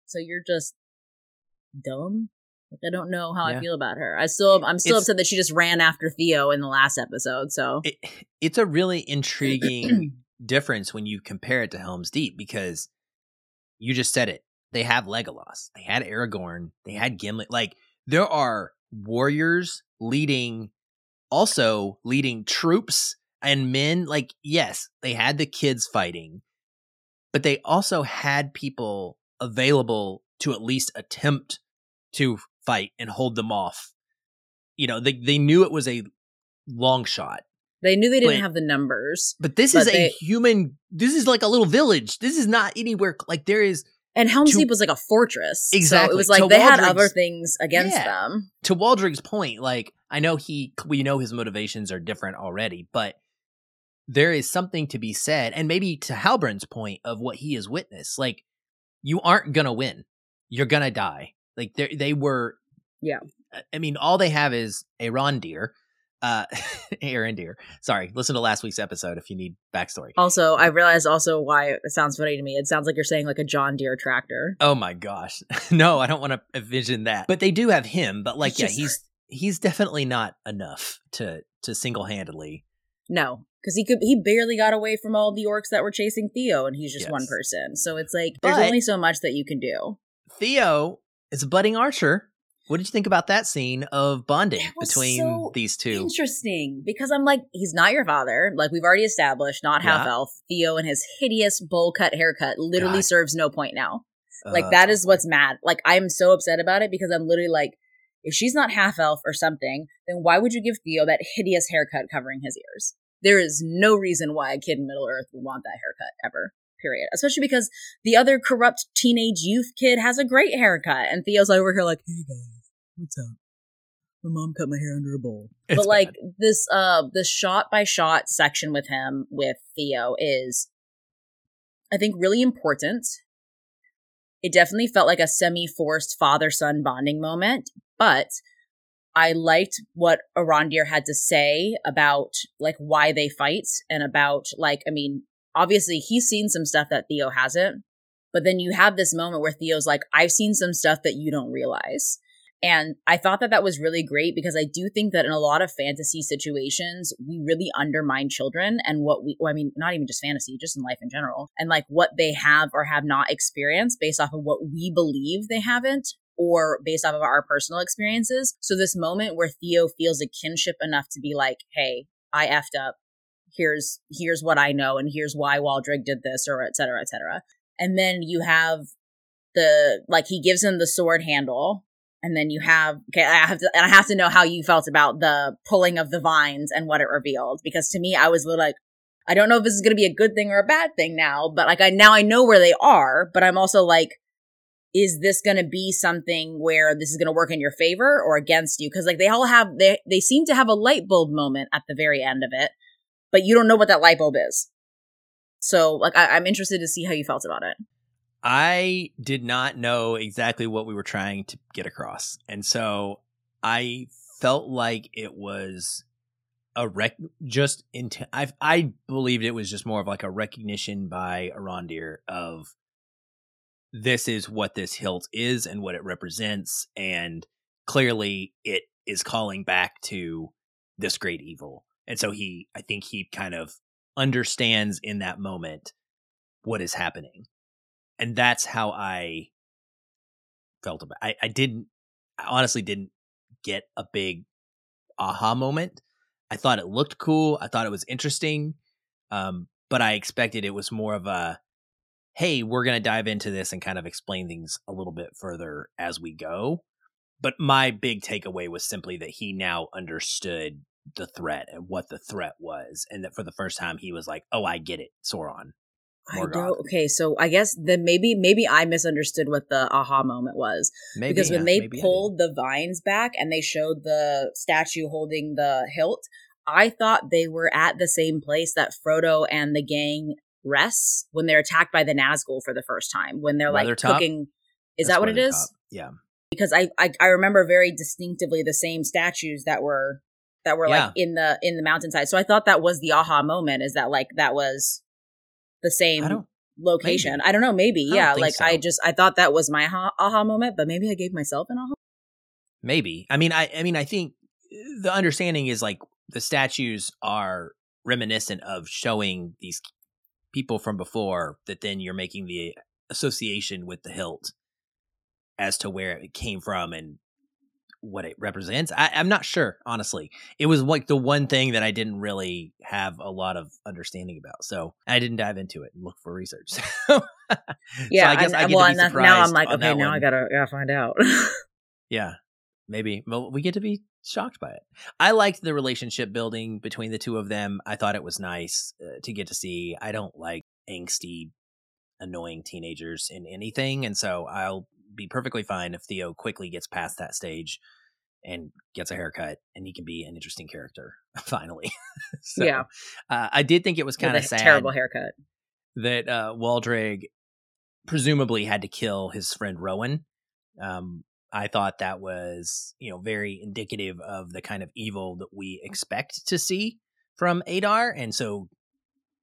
so you're just dumb. Like I don't know how Yeah. I feel about her. I still I'm still It's- upset that she just ran after Theo in the last episode. So it, it's a really intriguing <clears throat> difference when you compare it to Helm's Deep because you just said it. They have Legolas, they had Aragorn, they had Gimli. Like there are warriors leading, also leading troops and men. Like yes, they had the kids fighting, but they also had people available to at least attempt to fight and hold them off. You know, they they knew it was a long shot. they knew they didn't But- have the numbers. But this But is a human. This is like a little village. This is not anywhere. Like there is And Helm's Deep was like a fortress. So Exactly. it was like To they had other things against Yeah. them. to Waldreg's point. Like I know he, we know his motivations are different already, but there is something to be said, and maybe to Halbrand's point of what he has witnessed. Like you aren't gonna win. You're gonna die. Like they they were. Yeah. I mean, all they have is a Ron Deer, Uh, <laughs> Aaron Deer. Sorry, listen to last week's episode if you need backstory. Also, I realized also why it sounds funny to me. It sounds like you're saying like a John Deere tractor. Oh my gosh. <laughs> no, I don't want to envision that. But they do have him, but like It's yeah, just- he's he's definitely not enough to to single-handedly. No, because he could he barely got away from all the orcs that were chasing Theo, and he's just one person. So it's like there's But- only so much that you can do. Theo is a budding archer. What did you think about that scene of bonding between so these two? Interesting, because I'm like, he's not your father. Like we've already established, not half Yeah. elf. Theo and his hideous bowl cut haircut literally God. serves no point now. Like Uh, that is what's mad. Like I'm so upset about it because I'm literally like, if she's not half elf or something, then why would you give Theo that hideous haircut covering his ears? There is no reason why a kid in Middle Earth would want that haircut ever. Period. Especially because the other corrupt teenage youth kid has a great haircut, and Theo's over here like, "Hey guys, what's up? My mom cut my hair under a bowl." It's but like bad. this, uh, the shot by shot section with him with Theo is, I think, really important it definitely felt like a semi forced father son bonding moment, but I liked what Arondir had to say about like why they fight and about like, I mean, obviously he's seen some stuff that Theo hasn't, but then you have this moment where Theo's like, I've seen some stuff that you don't realize. And I thought that that was really great because I do think that in a lot of fantasy situations, we really undermine children and what we, well, I mean, not even just fantasy, just in life in general, and like what they have or have not experienced based off of what we believe they haven't or based off of our personal experiences. So this moment where Theo feels a kinship enough to be like, hey, I effed up. Here's, here's what I know and here's why Waldreg did this or et cetera, et cetera. And then you have the, like, he gives him the sword handle and then you have okay i have to and i have to know how you felt about the pulling of the vines and what it revealed because to me i was like i don't know if this is going to be a good thing or a bad thing now but like i now i know where they are but i'm also like is this going to be something where this is going to work in your favor or against you because like they all have they they seem to have a light bulb moment at the very end of it but you don't know what that light bulb is so like I, i'm interested to see how you felt about it I did not know exactly what we were trying to get across. And so I felt like it was a rec just into I I believed it was just more of like a recognition by Arondir of this is what this hilt is and what it represents and clearly it is calling back to this great evil. And so he I think he kind of understands in that moment what is happening and that's how I felt about. I I didn't. I honestly didn't get a big aha moment. I thought it looked cool. I thought it was interesting, um, but I expected it was more of a, hey, we're gonna dive into this and kind of explain things a little bit further as we go. But my big takeaway was simply that he now understood the threat and what the threat was, and that for the first time he was like, "Oh, I get it, Sauron. I don't. Okay, so I guess then maybe maybe I misunderstood what the aha moment was Maybe, because when yeah, they pulled the vines back and they showed the statue holding the hilt, I thought they were at the same place that Frodo and the gang rests when they're attacked by the Nazgul for the first time. When they're like Weathertop? cooking. Is That's that what it is? Weathertop. Yeah. because I, I I remember very distinctively the same statues that were that were like in the in the mountainside. So I thought that was the aha moment. Is that like that was the same I location? maybe. I don't know. Maybe I yeah. Like I just I thought that was my aha, aha moment, but maybe I gave myself an aha. Maybe. I mean, I. I mean, I think uh, the understanding is like the statues are reminiscent of showing these people from before that then you're making the uh, association with the hilt as to where it came from and what it represents. I, I'm not sure, honestly. It was like the one thing that I didn't really have a lot of understanding about, so I didn't dive into it and look for research. <laughs> Yeah, so I guess and- I get well, to be and that- now I'm like, okay, now one. I gotta gotta find out. <laughs> Yeah, maybe. Well, we get to be shocked by it. I liked the relationship building between the two of them. I thought it was nice uh, to get to see. I don't like angsty, annoying teenagers in anything, and so I'll be perfectly fine if Theo quickly gets past that stage and gets a haircut, and he can be an interesting character <laughs> finally. <laughs> so, Yeah. uh, I did think it was kind of a sad terrible haircut. that uh, Waldreg presumably had to kill his friend Rowan. Um, I thought that was, you know, very indicative of the kind of evil that we expect to see from Adar, and so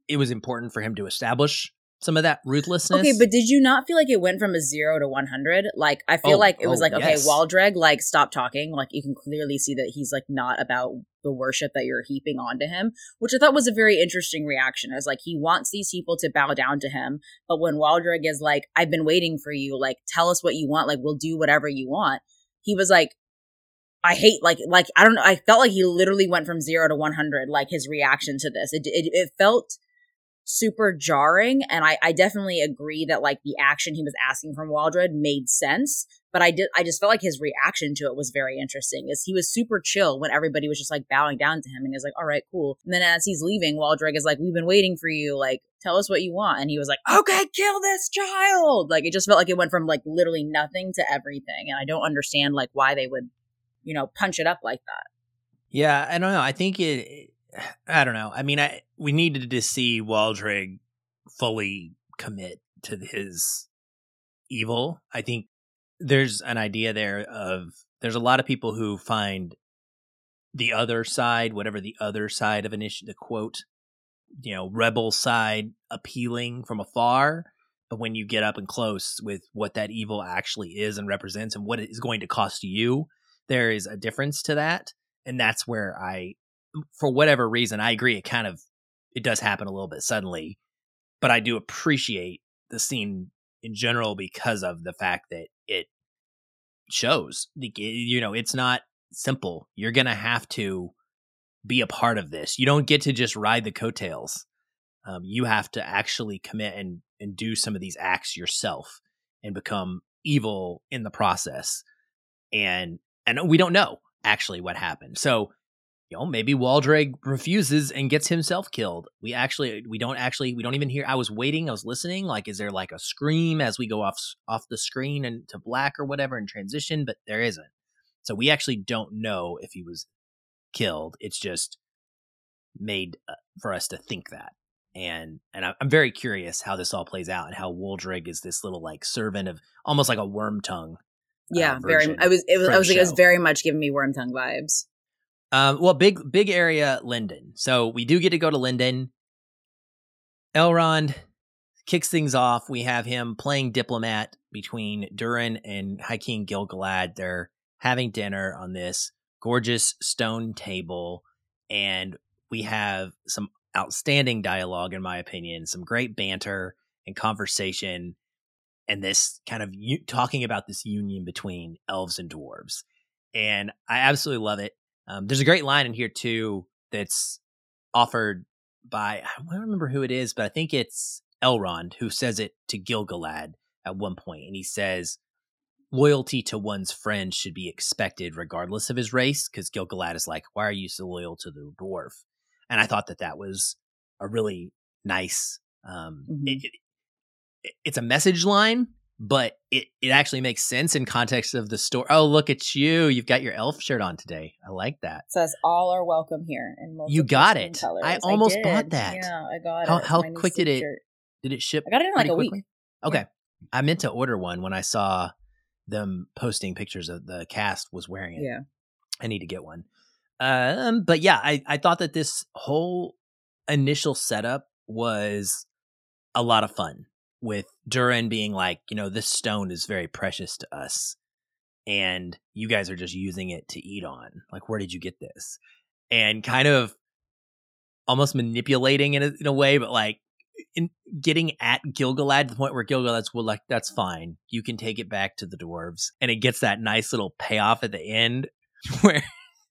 it was important for him to establish some of that ruthlessness. Okay, but did you not feel like it went from a zero to 100? Like, I feel Oh, like it was oh, like, okay, yes. Waldreg, like, stop talking. Like, you can clearly see that he's, like, not about the worship that you're heaping onto him, which I thought was a very interesting reaction. As, like, he wants these people to bow down to him. But when Waldreg is like, I've been waiting for you, like, tell us what you want, like, we'll do whatever you want, he was like, I hate like like I don't know. I felt like he literally went from zero to one hundred. Like his reaction to this, it it, it felt super jarring and I, I definitely agree that like the action he was asking from Waldreg made sense but I did I just felt like his reaction to it was very interesting is he was super chill when everybody was just like bowing down to him and he was like all right cool and then as he's leaving Waldreg is like we've been waiting for you like tell us what you want and he was like okay kill this child like it just felt like it went from like literally nothing to everything and I don't understand like why they would you know punch it up like that Yeah, I don't know. I think it. I don't know. I mean, I we needed to see Waldreg fully commit to his evil. I think there's an idea there of there's a lot of people who find the other side, whatever the other side of an issue, the quote, you know, rebel side appealing from afar. But when you get up and close with what that evil actually is and represents and what it is going to cost you, there is a difference to that. And that's where I, for whatever reason, I agree. It kind of, it does happen a little bit suddenly, but I do appreciate the scene in general because of the fact that it shows, you know, it's not simple. You're to have to be a part of this. You don't get to just ride the coattails. Um, you have to actually commit and, and do some of these acts yourself and become evil in the process. And and we don't know actually what happened. So, you know, maybe Waldreg refuses and gets himself killed. We actually we don't actually we don't even hear I was waiting, I was listening, like is there like a scream as we go off off the screen and to black or whatever and transition, but there isn't. So we actually don't know if he was killed. It's just made uh, for us to think that. And and I'm very curious how this all plays out and how Waldreg is this little like servant of almost like a Wormtongue. yeah version very I was it was I was like it was very much giving me Wormtongue vibes Um, well, big big area, Lindon. So we do get to go to Lindon. Elrond kicks things off. We have him playing diplomat between Durin and High King Gil-galad. They're having dinner on this gorgeous stone table, and we have some outstanding dialogue, in my opinion. Some great banter and conversation, and this kind of u- talking about this union between elves and dwarves. And I absolutely love it. Um, there's a great line in here too that's offered by I don't remember who it is, but I think it's Elrond who says it to Gil-galad at one point, and he says, "Loyalty to one's friend should be expected regardless of his race." Because Gil-galad is like, "Why are you so loyal to the dwarf?" And I thought that that was a really nice Um, Mhm. it, it, it's a message line, but it, it actually makes sense in context of the story. Oh, look at you! You've got your elf shirt on today. I like that. It says all are welcome here. In You got it. Colors. I almost did. bought that. Yeah, I got How- it. How my quick did it- shirt. Did it ship? I got it in like a week. quickly? Okay. I meant to order one when I saw them posting pictures of the cast was wearing it. Yeah. I need to get one. Um, but yeah, I, I thought that this whole initial setup was a lot of fun with Durin being like, you know, this stone is very precious to us. And you guys are just using it to eat on. Like, where did you get this? And kind of almost manipulating it in a way, but like in getting at Gil-galad to the point where Gil-galad's well, like, that's fine. You can take it back to the dwarves. And it gets that nice little payoff at the end <laughs> where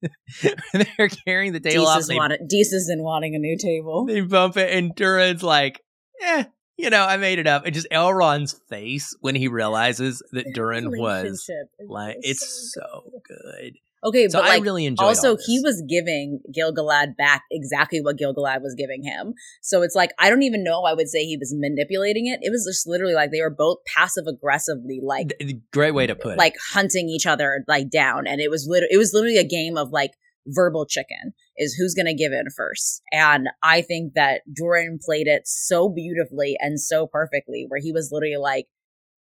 <laughs> they're carrying the table off. Dees is, They, wanting, Dees is in wanting a new table. they bump it, and Durin's like, eh, you know, I made it up. And just Elrond's face when he realizes that Durin was like, it's so good. Okay, So but I really enjoyed also he was giving Gil-galad back exactly what Gil-galad was giving him. So it's like I don't even know I would say he was manipulating it. It was just literally like they were both passive aggressively like great way to put it. like hunting each other like down and it was literally it was literally a game of like verbal chicken is who's going to give in first. And I think that Durin played it so beautifully and so perfectly where he was literally like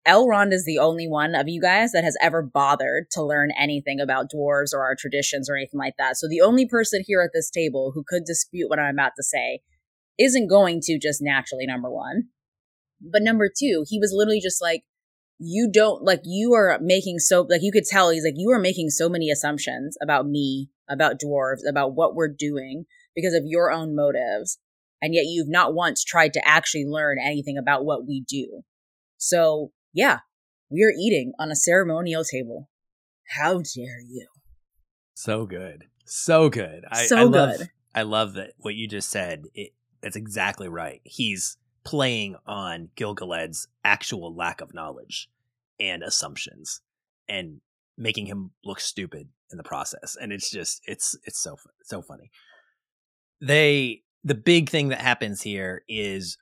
Elrond is the only one of you guys that has ever bothered to learn anything about dwarves or our traditions or anything like that. So the only person here at this table who could dispute what I'm about to say isn't going to just naturally number one. But number two, he was literally just like, you don't like you are making so like you could tell he's like you are making so many assumptions about me, about dwarves, about what we're doing because of your own motives, and yet you've not once tried to actually learn anything about what we do. So yeah, we are eating on a ceremonial table. How dare you? so good. So good. I, So I love, good. I love that what you just said. It, that's exactly right. He's playing on Gil-galad's actual lack of knowledge and assumptions and making him look stupid in the process. And it's just, it's, it's so, so funny. They, the big thing that happens here is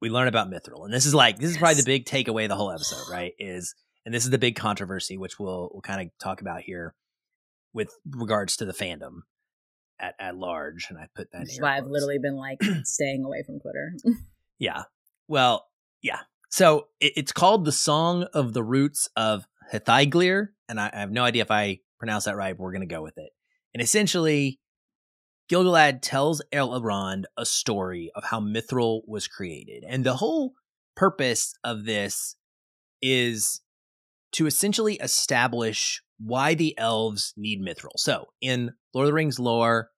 we learn about Mithril. And this is like, this is probably the big takeaway of the whole episode, right? Is, and this is the big controversy, which we'll, we'll kind of talk about here with regards to the fandom at, at large. And I put that is why I've literally been like <clears throat> staying away from Twitter. Yeah. Well, yeah. So it, it's called the Song of the Roots of Hithaeglir, and I, I have no idea if I pronounced that right, but we're going to go with it. And essentially, Gil-galad tells Elrond a story of how Mithril was created, and the whole purpose of this is to essentially establish why the elves need Mithril. So, in Lord of the Rings lore,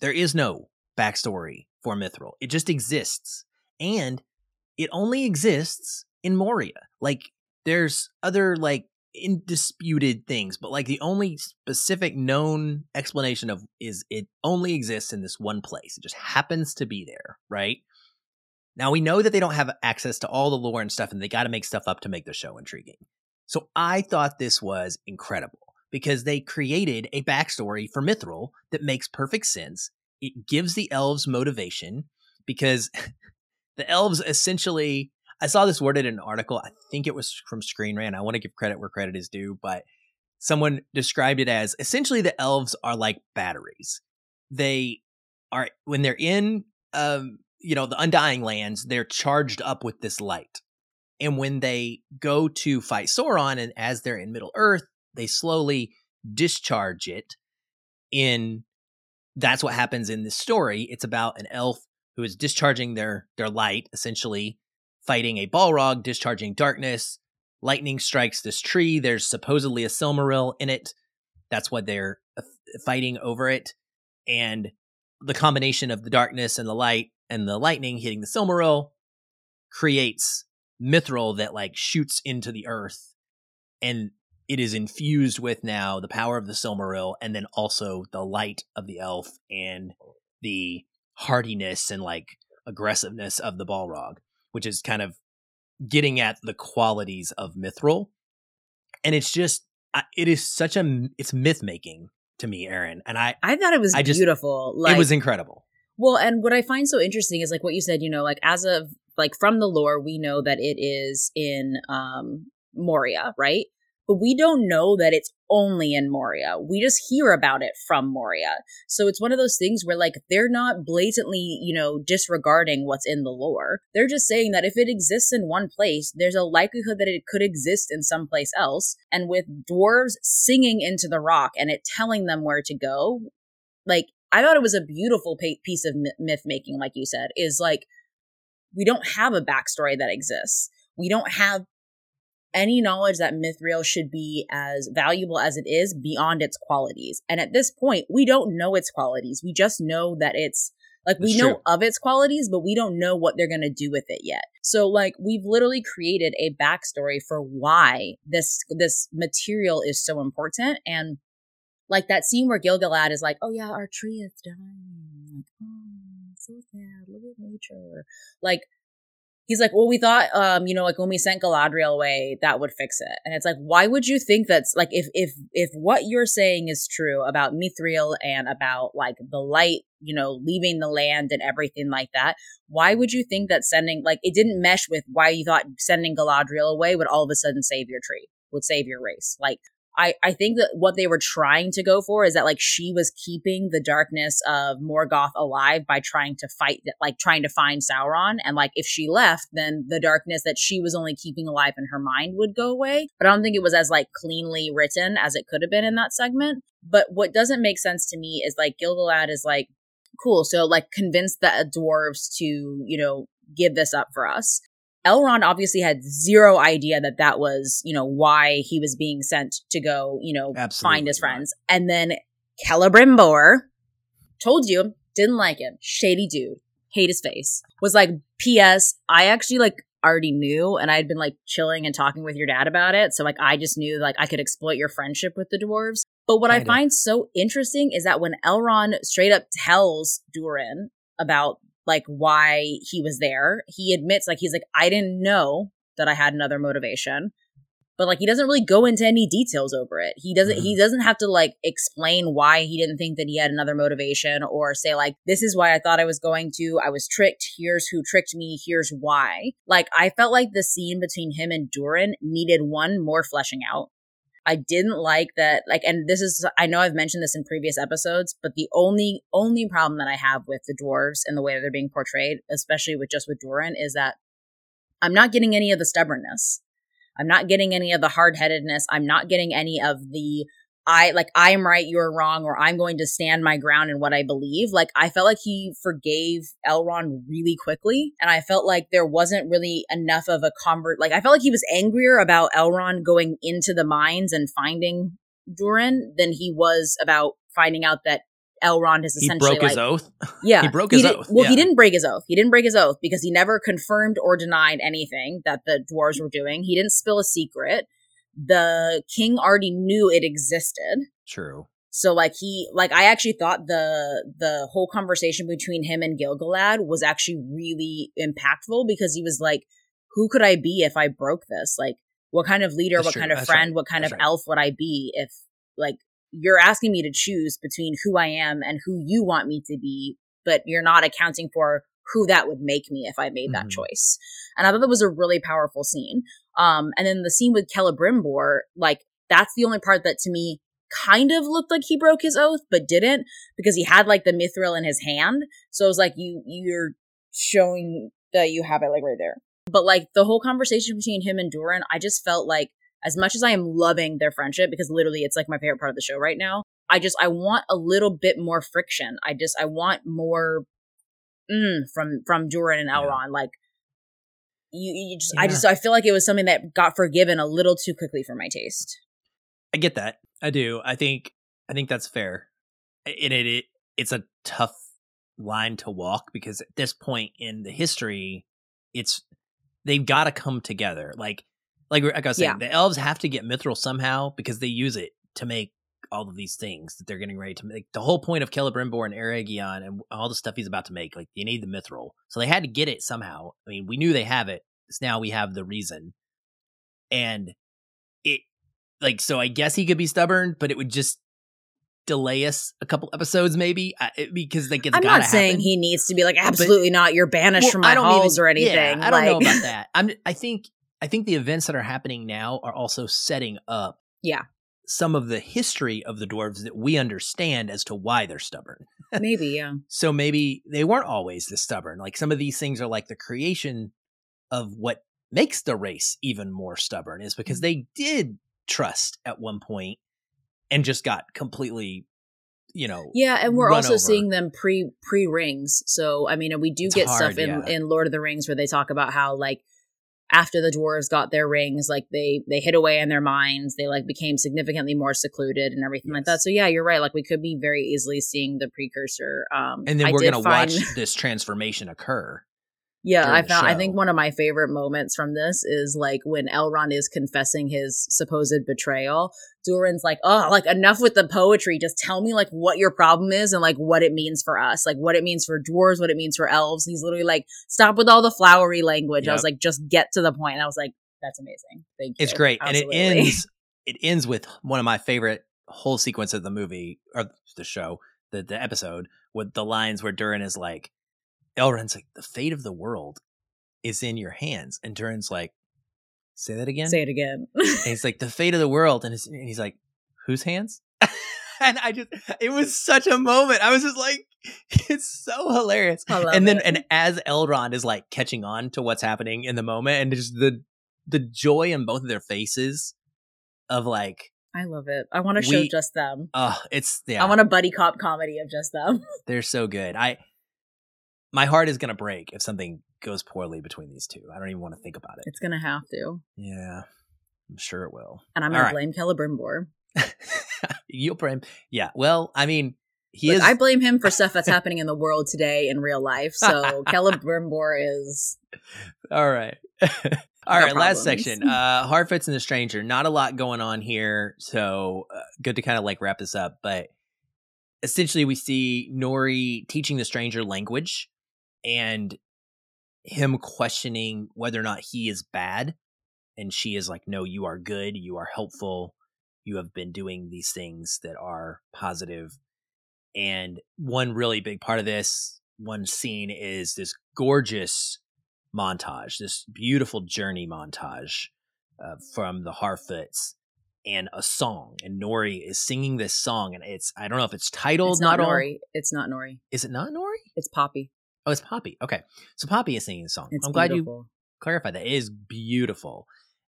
there is no backstory for Mithril. It just exists. And it only exists in Moria. Like, there's other, like, indisputed things, but like the only specific known explanation of is it only exists in this one place. It just happens to be there, right? Now we know that they don't have access to all the lore and stuff, and they got to make stuff up to make the show intriguing. So I thought this was incredible because they created a backstory for Mithril that makes perfect sense. It gives the elves motivation because <laughs> the elves essentially. I saw this worded in an article. I think it was from Screen Rant. I want to give credit where credit is due, but someone described it as essentially the elves are like batteries. They are when they're in um you know the undying lands, they're charged up with this light. And when they go to fight Sauron and as they're in Middle Earth, they slowly discharge it in that's what happens in this story. It's about an elf who is discharging their their light, essentially fighting a Balrog, discharging darkness. Lightning strikes this tree. There's supposedly a Silmaril in it. That's what they're uh, fighting over it. And the combination of the darkness and the light and the lightning hitting the Silmaril creates mithril that like shoots into the earth and it is infused with now the power of the Silmaril and then also the light of the elf and the hardiness and like aggressiveness of the Balrog, which is kind of getting at the qualities of mithril. And it's just, it is such a, it's myth making to me, Aaron. And I, I thought it was I just- beautiful. Like it was incredible. Well, and what I find so interesting is like what you said, you know, like as of like from the lore, we know that it is in um Moria, right? But we don't know that it's only in Moria. We just hear about it from Moria. So it's one of those things where like they're not blatantly, you know, disregarding what's in the lore. They're just saying that if it exists in one place, there's a likelihood that it could exist in someplace else. And with dwarves singing into the rock and it telling them where to go, like I thought it was a beautiful piece of myth making, like you said, is like we don't have a backstory that exists. We don't have any knowledge that Mithril should be as valuable as it is beyond its qualities. And at this point, we don't know its qualities. We just know that it's like we know true. of its qualities, but we don't know what they're going to do with it yet. So like we've literally created a backstory for why this this material is so important and like that scene where Gil-galad is like, "Oh yeah, our tree is dying." Like, "Oh, so sad. Look at nature." Like he's like, well, we thought, um, you know, like when we sent Galadriel away, that would fix it. And it's like, why would you think that's like, if, if, if what you're saying is true about Mithril and about like the light, you know, leaving the land and everything like that, why would you think that sending, like, it didn't mesh with why you thought sending Galadriel away would all of a sudden save your tree, would save your race? Like, I, I think that what they were trying to go for is that like she was keeping the darkness of Morgoth alive by trying to fight like trying to find Sauron. And like if she left then the darkness that she was only keeping alive in her mind would go away. But I don't think it was as like cleanly written as it could have been in that segment. But what doesn't make sense to me is like Gil-galad is like cool. So like convince the dwarves to you know give this up for us Elrond obviously had zero idea that that was, you know, why he was being sent to go, you know, Absolutely find his friends. And then Celebrimbor told you, didn't like him, shady dude, hate his face. Was like, P.S. I actually like already knew, and I had been like chilling and talking with your dad about it. So like, I just knew like I could exploit your friendship with the dwarves. But what I, I find so interesting is that when Elrond straight up tells Durin about like why he was there. He admits like he's like I didn't know that I had another motivation. But like he doesn't really go into any details over it. He doesn't mm-hmm. he doesn't have to like explain why he didn't think that he had another motivation or say like this is why I thought I was going to. I was tricked. Here's who tricked me. Here's why. Like I felt like the scene between him and Durin needed one more fleshing out. I didn't like that like and this is I know I've mentioned this in previous episodes, but the only only problem that I have with the dwarves and the way they're being portrayed, especially with just with Durin, is that I'm not getting any of the stubbornness. I'm not getting any of the hard-headedness. I'm not getting any of the I like I'm right, you're wrong, or I'm going to stand my ground in what I believe. Like I felt like he forgave Elrond really quickly, and I felt like there wasn't really enough of a convert. Like I felt like he was angrier about Elrond going into the mines and finding Durin than he was about finding out that Elrond is essentially he broke like, his oath. <laughs> Yeah, he broke his he did, oath. Well, yeah. he didn't break his oath. He didn't break his oath because he never confirmed or denied anything that the dwarves were doing. He didn't spill a secret the king already knew it existed. True. So like he like I actually thought the the whole conversation between him and Gil-galad was actually really impactful because he was like, who could I be if I broke this? Like what kind of leader, That's what true. kind of That's friend, right. what kind That's of right. elf would I be if like you're asking me to choose between who I am and who you want me to be, but you're not accounting for who that would make me if I made that Mhm. choice. And I thought that was a really powerful scene. Um, and then the scene with Celebrimbor, like that's the only part that to me kind of looked like he broke his oath, but didn't because he had like the mithril in his hand. So it was like you you're showing that you have it like right there. But like the whole conversation between him and Durin, I just felt like as much as I am loving their friendship because literally it's like my favorite part of the show right now. I just I want a little bit more friction. I just I want more mm, from from Durin and Yeah. Elrond. Like you, you just I just I feel like it was something that got forgiven a little too quickly for my taste. I get that. I do. I think I think that's fair. It, it, it it's a tough line to walk because at this point in the history, it's they've got to come together. Like like like I was saying, Yeah. the elves have to get mithril somehow because they use it to make all of these things that they're getting ready to make. The whole point of Celebrimbor and Eregion and all the stuff he's about to make, like you need the mithril, so they had to get it somehow. I mean, we knew they have it. It's now we have the reason, and it like so. I guess he could be stubborn, but it would just delay us a couple episodes, maybe uh, I, because they get. I'm not saying he needs to be like absolutely not. You're banished from my halls or anything. Yeah, I don't know about that. I'm. I think. I think the events that are happening now are also setting up. Yeah. Some of the history of the dwarves that we understand as to why they're stubborn. <laughs> Maybe, yeah. So maybe they weren't always this stubborn. Like some of these things are like the creation of what makes the race even more stubborn is Mm-hmm. because they did trust at one point and just got completely, you know, Yeah, and we're also over. seeing them pre pre rings. So I mean, we do It's get hard, stuff in yeah. in Lord of the Rings where they talk about how like after the dwarves got their rings, like they they hid away in their minds, they like became significantly more secluded and everything like that. So yeah, you're right. Like we could be very easily seeing the precursor. Um, and then I we're gonna find- watch this transformation occur. Yeah, I found. I think one of my favorite moments from this is like when Elrond is confessing his supposed betrayal. Durin's like, "Oh, like enough with the poetry. Just tell me like what your problem is and like what it means for us, like what it means for dwarves, what it means for elves." He's literally like, "Stop with all the flowery language." I was like, "Just get to the point." And I was like, "That's amazing. Thank you." It's great, and it ends. <laughs> It ends with one of my favorite whole sequence of the movie or the show, the the episode with the lines where Durin is like, Elrond's like, the fate of the world is in your hands, and Durin's like, say that again. Say it again. And he's like, the fate of the world, and, it's, and he's like, whose hands? <laughs> and I just, it was such a moment. I was just like, <laughs> it's so hilarious. And then, it. and as Elrond is like catching on to what's happening in the moment, and just the the joy in both of their faces of like, I love it. I want to show just them. oh, it's yeah, I want a buddy cop comedy of just them. they're so good. I, my heart is gonna break if something goes poorly between these two. I don't even want to think about it. It's gonna have to, Yeah, I'm sure it will. and I'm All gonna right. blame Celebrimbor. <laughs> You'll blame. Yeah. Well, I mean, he Look, is. I blame him for stuff that's happening in the world today in real life. So <laughs> Celebrimbor is All right. <laughs> All right, last section. Uh Harfoots and the Stranger. Not a lot going on here, so uh, good to kind of like wrap this up, but essentially we see Nori teaching the stranger language and him questioning whether or not he is bad and she is like no, you are good, you are helpful. You have been doing these things that are positive. And one really big part of this one scene is this gorgeous montage, this beautiful journey montage uh, from the Harfoots and a song. And Nori is singing this song, and it's I don't know if it's titled it's not, all. Nori. It's not Nori. Is it not Nori? It's Poppy. Oh, it's Poppy. Okay, so Poppy is singing the song. It's I'm glad you clarified that. It is beautiful,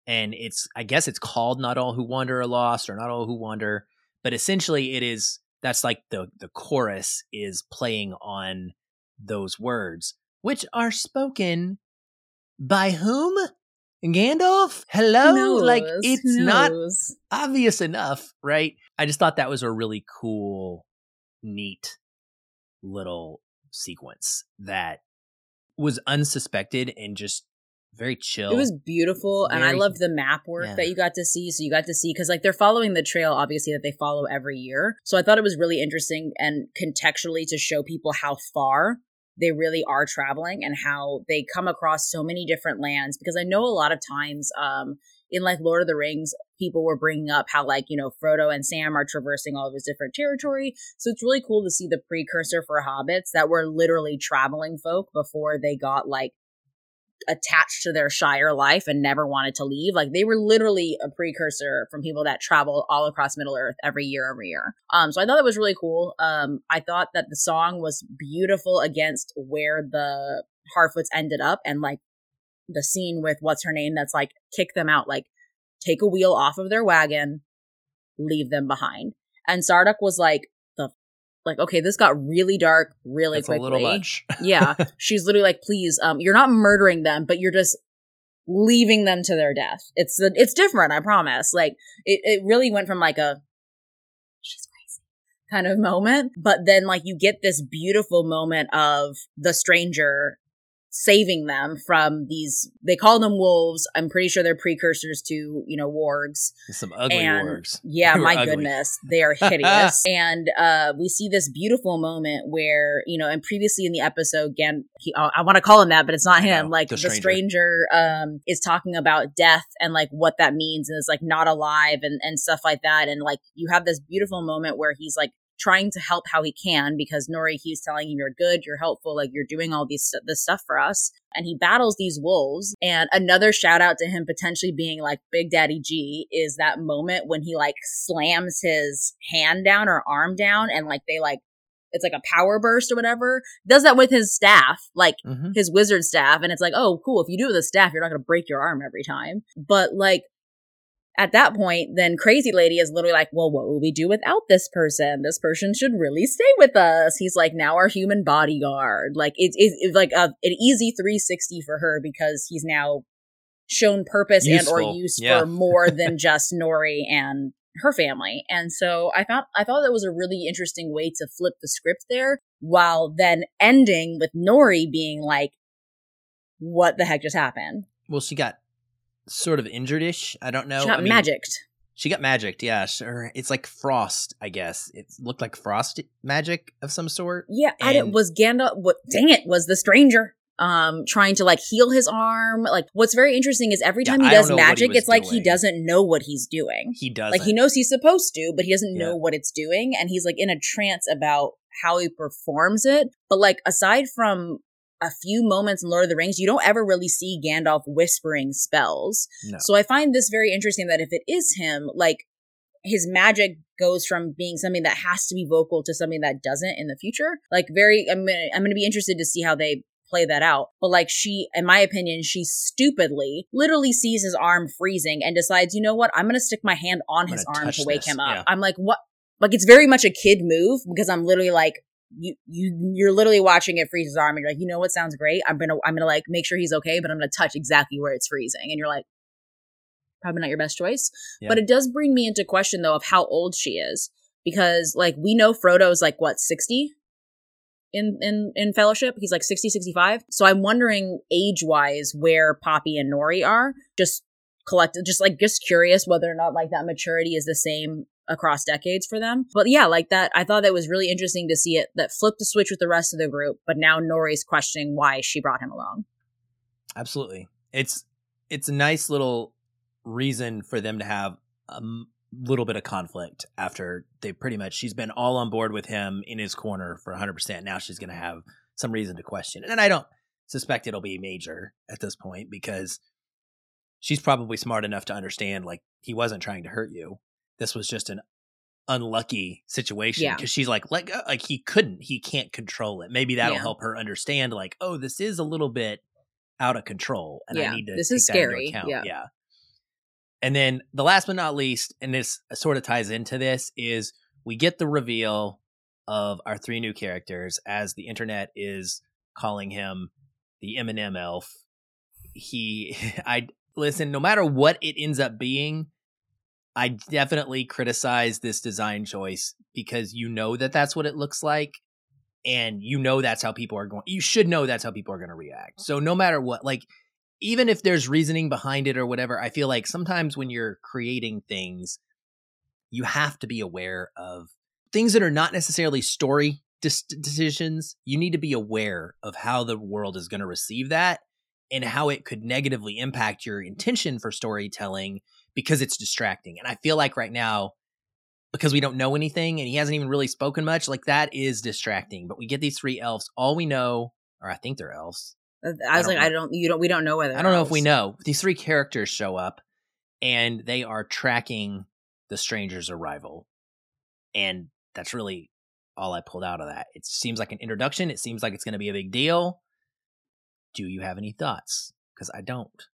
and it's I guess it's called "Not All Who Wander Are Lost" or "Not All Who Wander," but essentially it is that's like the the chorus is playing on those words, which are spoken by whom? Gandalf? Hello? Who like it's not obvious enough, right? I just thought that was a really cool, neat little sequence that was unsuspected and just very chill. It was beautiful, and I loved the map work Yeah. that you got to see. So you got to see because like they're following the trail, obviously that they follow every year. So I thought it was really interesting and contextually to show people how far they really are traveling and how they come across so many different lands. Because I know a lot of times, um, in like Lord of the Rings, people were bringing up how like you know Frodo and Sam are traversing all of this different territory. So it's really cool to see the precursor for hobbits that were literally traveling folk before they got like attached to their shire life and never wanted to leave. Like they were literally a precursor from people that travel all across Middle Earth every year, every year. Um, so I thought that was really cool. Um, I thought that the song was beautiful against where the Harfoots ended up and like the scene with what's her name that's like kick them out, like take a wheel off of their wagon, leave them behind. And Sadoc was like the like, okay, this got really dark really That's a quickly. little much. <laughs> yeah. She's literally like please um you're not murdering them but you're just leaving them to their death. It's the it's different i promise. Like it, it really went from like a she's crazy kind of moment. But then like you get this beautiful moment of the stranger saving them from these they call them wolves i'm pretty sure they're precursors to you know wargs Some ugly and wargs. <laughs> yeah, my ugly. goodness, they are hideous. <laughs> and uh, we see this beautiful moment where you know, and previously in the episode, again, he, I, I want to call him that, but it's not him. like the the stranger. stranger, um, is talking about death and like what that means, and is like not alive and and stuff like that. And like you have this beautiful moment where he's like trying to help how he can because Nori he's telling him you're good, you're helpful, like you're doing all these this stuff for us. And he battles these wolves. And another shout out to him potentially being like Big Daddy G is that moment when he like slams his hand down or arm down and like they like it's like a power burst or whatever. Does that with his staff, like mm-hmm. his wizard staff, and it's like, oh, cool. If you do it with a staff, you're not going to break your arm every time. But like at that point, then Crazy Lady is literally like, well, what will we do without this person? This person should really stay with us. He's like now our human bodyguard. Like it's it's like a, an easy 360 for her because he's now shown purpose Useful. and or use yeah. for more <laughs> than just Nori and her family. And so I thought I thought that was a really interesting way to flip the script there while then ending with Nori being like what the heck just happened? Well, she got sort of injured-ish. I don't know. She got I mean, magicked. She got magicked, yeah. Sure. It's like frost, I guess. It looked like frost magic of some sort. Yeah, and, it was Gandalf. What? Dang it! Was the stranger um trying to like heal his arm like what's very interesting is every time yeah, he does magic he it's doing. like he doesn't know what he's doing he does like he knows he's supposed to but he doesn't yeah. know what it's doing and he's like in a trance about how he performs it but like aside from a few moments in Lord of the Rings, you don't ever really see Gandalf whispering spells. No. So I find this very interesting that if it is him, like his magic goes from being something that has to be vocal to something that doesn't in the future. Like very, I'm gonna, I'm gonna be interested to see how they play that out. But like she, in my opinion, she stupidly literally sees his arm freezing and decides, you know what? I'm going to stick my hand on his arm to wake this. him up. Yeah. I'm like, what? Like it's very much a kid move because I'm literally like, you you you're literally watching it freeze his arm and you're like, you know what sounds great? I'm gonna I'm gonna like make sure he's okay, but I'm gonna touch exactly where it's freezing. And you're like, probably not your best choice. Yeah. But it does bring me into question though of how old she is. Because like we know Frodo's like what, 60? in in in fellowship he's like 60 65 so i'm wondering age wise where poppy and nori are just collected just like just curious whether or not like that maturity is the same across decades for them. But yeah like that i thought that was really interesting to see it that flipped the switch with the rest of the group but now nori's questioning why she brought him along. Absolutely. It's it's a nice little reason for them to have a little bit of conflict after they pretty much she's been all on board with him in his corner for 100% now she's going to have some reason to question. And i don't suspect it'll be major at this point because she's probably smart enough to understand like he wasn't trying to hurt you this was just an unlucky situation because yeah. she's like like like he couldn't he can't control it maybe that'll yeah. help her understand like oh this is a little bit out of control and yeah. i need to this is scary yeah. yeah and then the last but not least, and this sort of ties into this, is we get the reveal of our three new characters as the internet is calling him the Eminem elf. He, <laughs> I listen, no matter what it ends up being, I definitely criticize this design choice because you know that that's what it looks like. And you know that's how people are going. You should know that's how people are going to react. So no matter what, like even if there's reasoning behind it or whatever, I feel like sometimes when you're creating things, you have to be aware of things that are not necessarily story dis- decisions. You need to be aware of how the world is going to receive that and how it could negatively impact your intention for storytelling because it's distracting. And I feel like right now, because we don't know anything and he hasn't even really spoken much, like that is distracting. But we get these three elves. All we know, or I think they're elves, uh, I was I like, know. I don't, you don't, we don't know whether. I don't know if we know. These three characters show up, and they are tracking the stranger's arrival, and that's really all I pulled out of that. It seems like an introduction. It seems like it's going to be a big deal. Do you have any thoughts? Because I don't.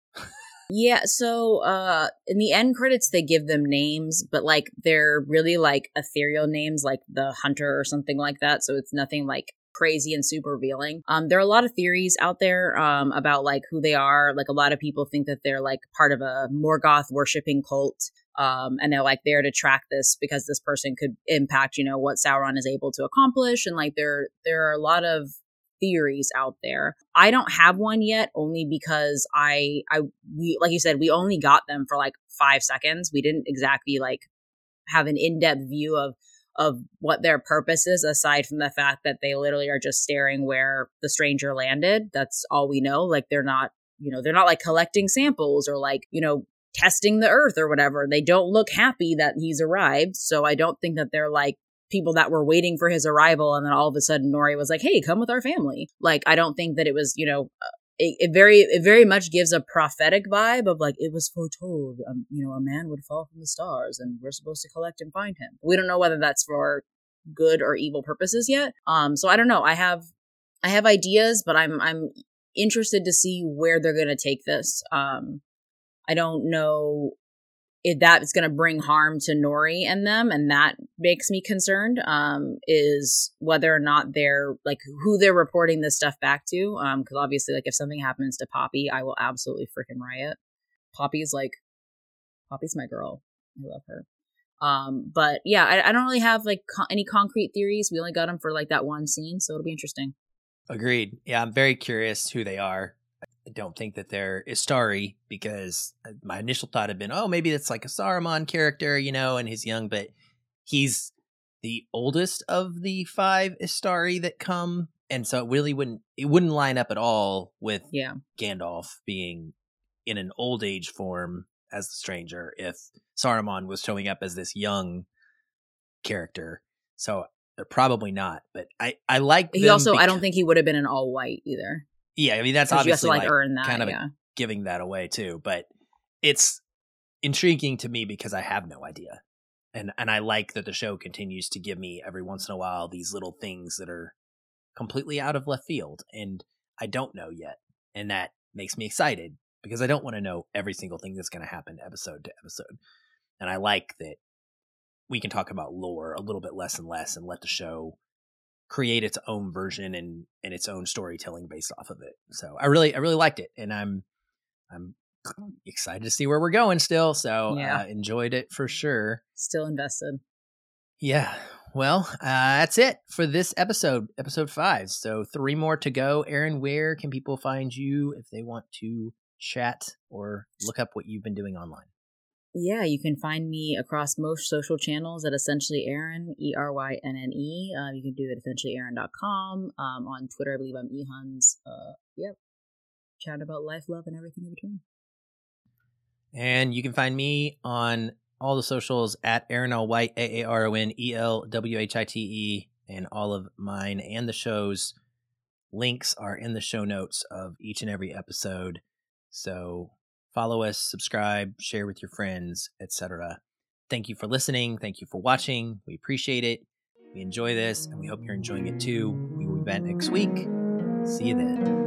Yeah. So, uh, in the end credits, they give them names, but like they're really like ethereal names, like the hunter or something like that. So it's nothing like crazy and super revealing. Um, there are a lot of theories out there um, about like who they are. Like a lot of people think that they're like part of a Morgoth worshipping cult. Um, and they're like there to track this because this person could impact, you know, what Sauron is able to accomplish. And like there, there are a lot of theories out there. I don't have one yet, only because I, I, we, like you said, we only got them for like five seconds. We didn't exactly like have an in-depth view of of what their purpose is aside from the fact that they literally are just staring where the stranger landed that's all we know like they're not you know they're not like collecting samples or like you know testing the earth or whatever they don't look happy that he's arrived so i don't think that they're like people that were waiting for his arrival and then all of a sudden Nori was like, "Hey, come with our family." Like I don't think that it was, you know, uh, it, it very it very much gives a prophetic vibe of like it was foretold, um, you know, a man would fall from the stars and we're supposed to collect and find him. We don't know whether that's for good or evil purposes yet. Um so I don't know. I have I have ideas, but I'm I'm interested to see where they're going to take this. Um I don't know if that is going to bring harm to Nori and them, and that makes me concerned. Um, is whether or not they're like who they're reporting this stuff back to. Um, because obviously, like if something happens to Poppy, I will absolutely freaking riot. Poppy's like, Poppy's my girl. I love her. Um, but yeah, I, I don't really have like co- any concrete theories. We only got them for like that one scene, so it'll be interesting. Agreed. Yeah, I'm very curious who they are. I don't think that they're Istari because uh, my initial thought had been, oh, maybe that's like a Saruman character, you know, and he's young, but he's the oldest of the five Istari that come, and so it really wouldn't it wouldn't line up at all with yeah Gandalf being in an old age form as the stranger if Saruman was showing up as this young character. So they're probably not, but I I like. He also I don't think he would have been an all white either. Yeah, I mean that's obviously like, like, earn that, kind of yeah. giving that away too, but it's intriguing to me because I have no idea. And and I like that the show continues to give me every once in a while these little things that are completely out of left field and I don't know yet. And that makes me excited because I don't want to know every single thing that's going to happen episode to episode. And I like that we can talk about lore a little bit less and less and let the show create its own version and and its own storytelling based off of it. So I really I really liked it, and I'm I'm <clears throat> excited to see where we're going still. So Yeah. uh, enjoyed it for sure. Still invested. Yeah. Well, uh, that's it for this episode, episode five. So three more to go. Erynne, where can people find you if they want to chat or look up what you've been doing online? Yeah, you can find me across most social channels at essentially Erynne, E R Y N N E. Uh, you can do it at essentiallyerynne.com. Um, on Twitter, I believe I'm ehuns. Uh, yep. Chat about life, love, and everything in between. And you can find me on all the socials at Aaron L. White, A A R O N E L W H I T E, and all of mine and the show's links are in the show notes of each and every episode. So follow us, subscribe, share with your friends, etc. Thank you for listening. Thank you for watching. We appreciate it. We enjoy this, and we hope you're enjoying it too. We will be back next week. See you then.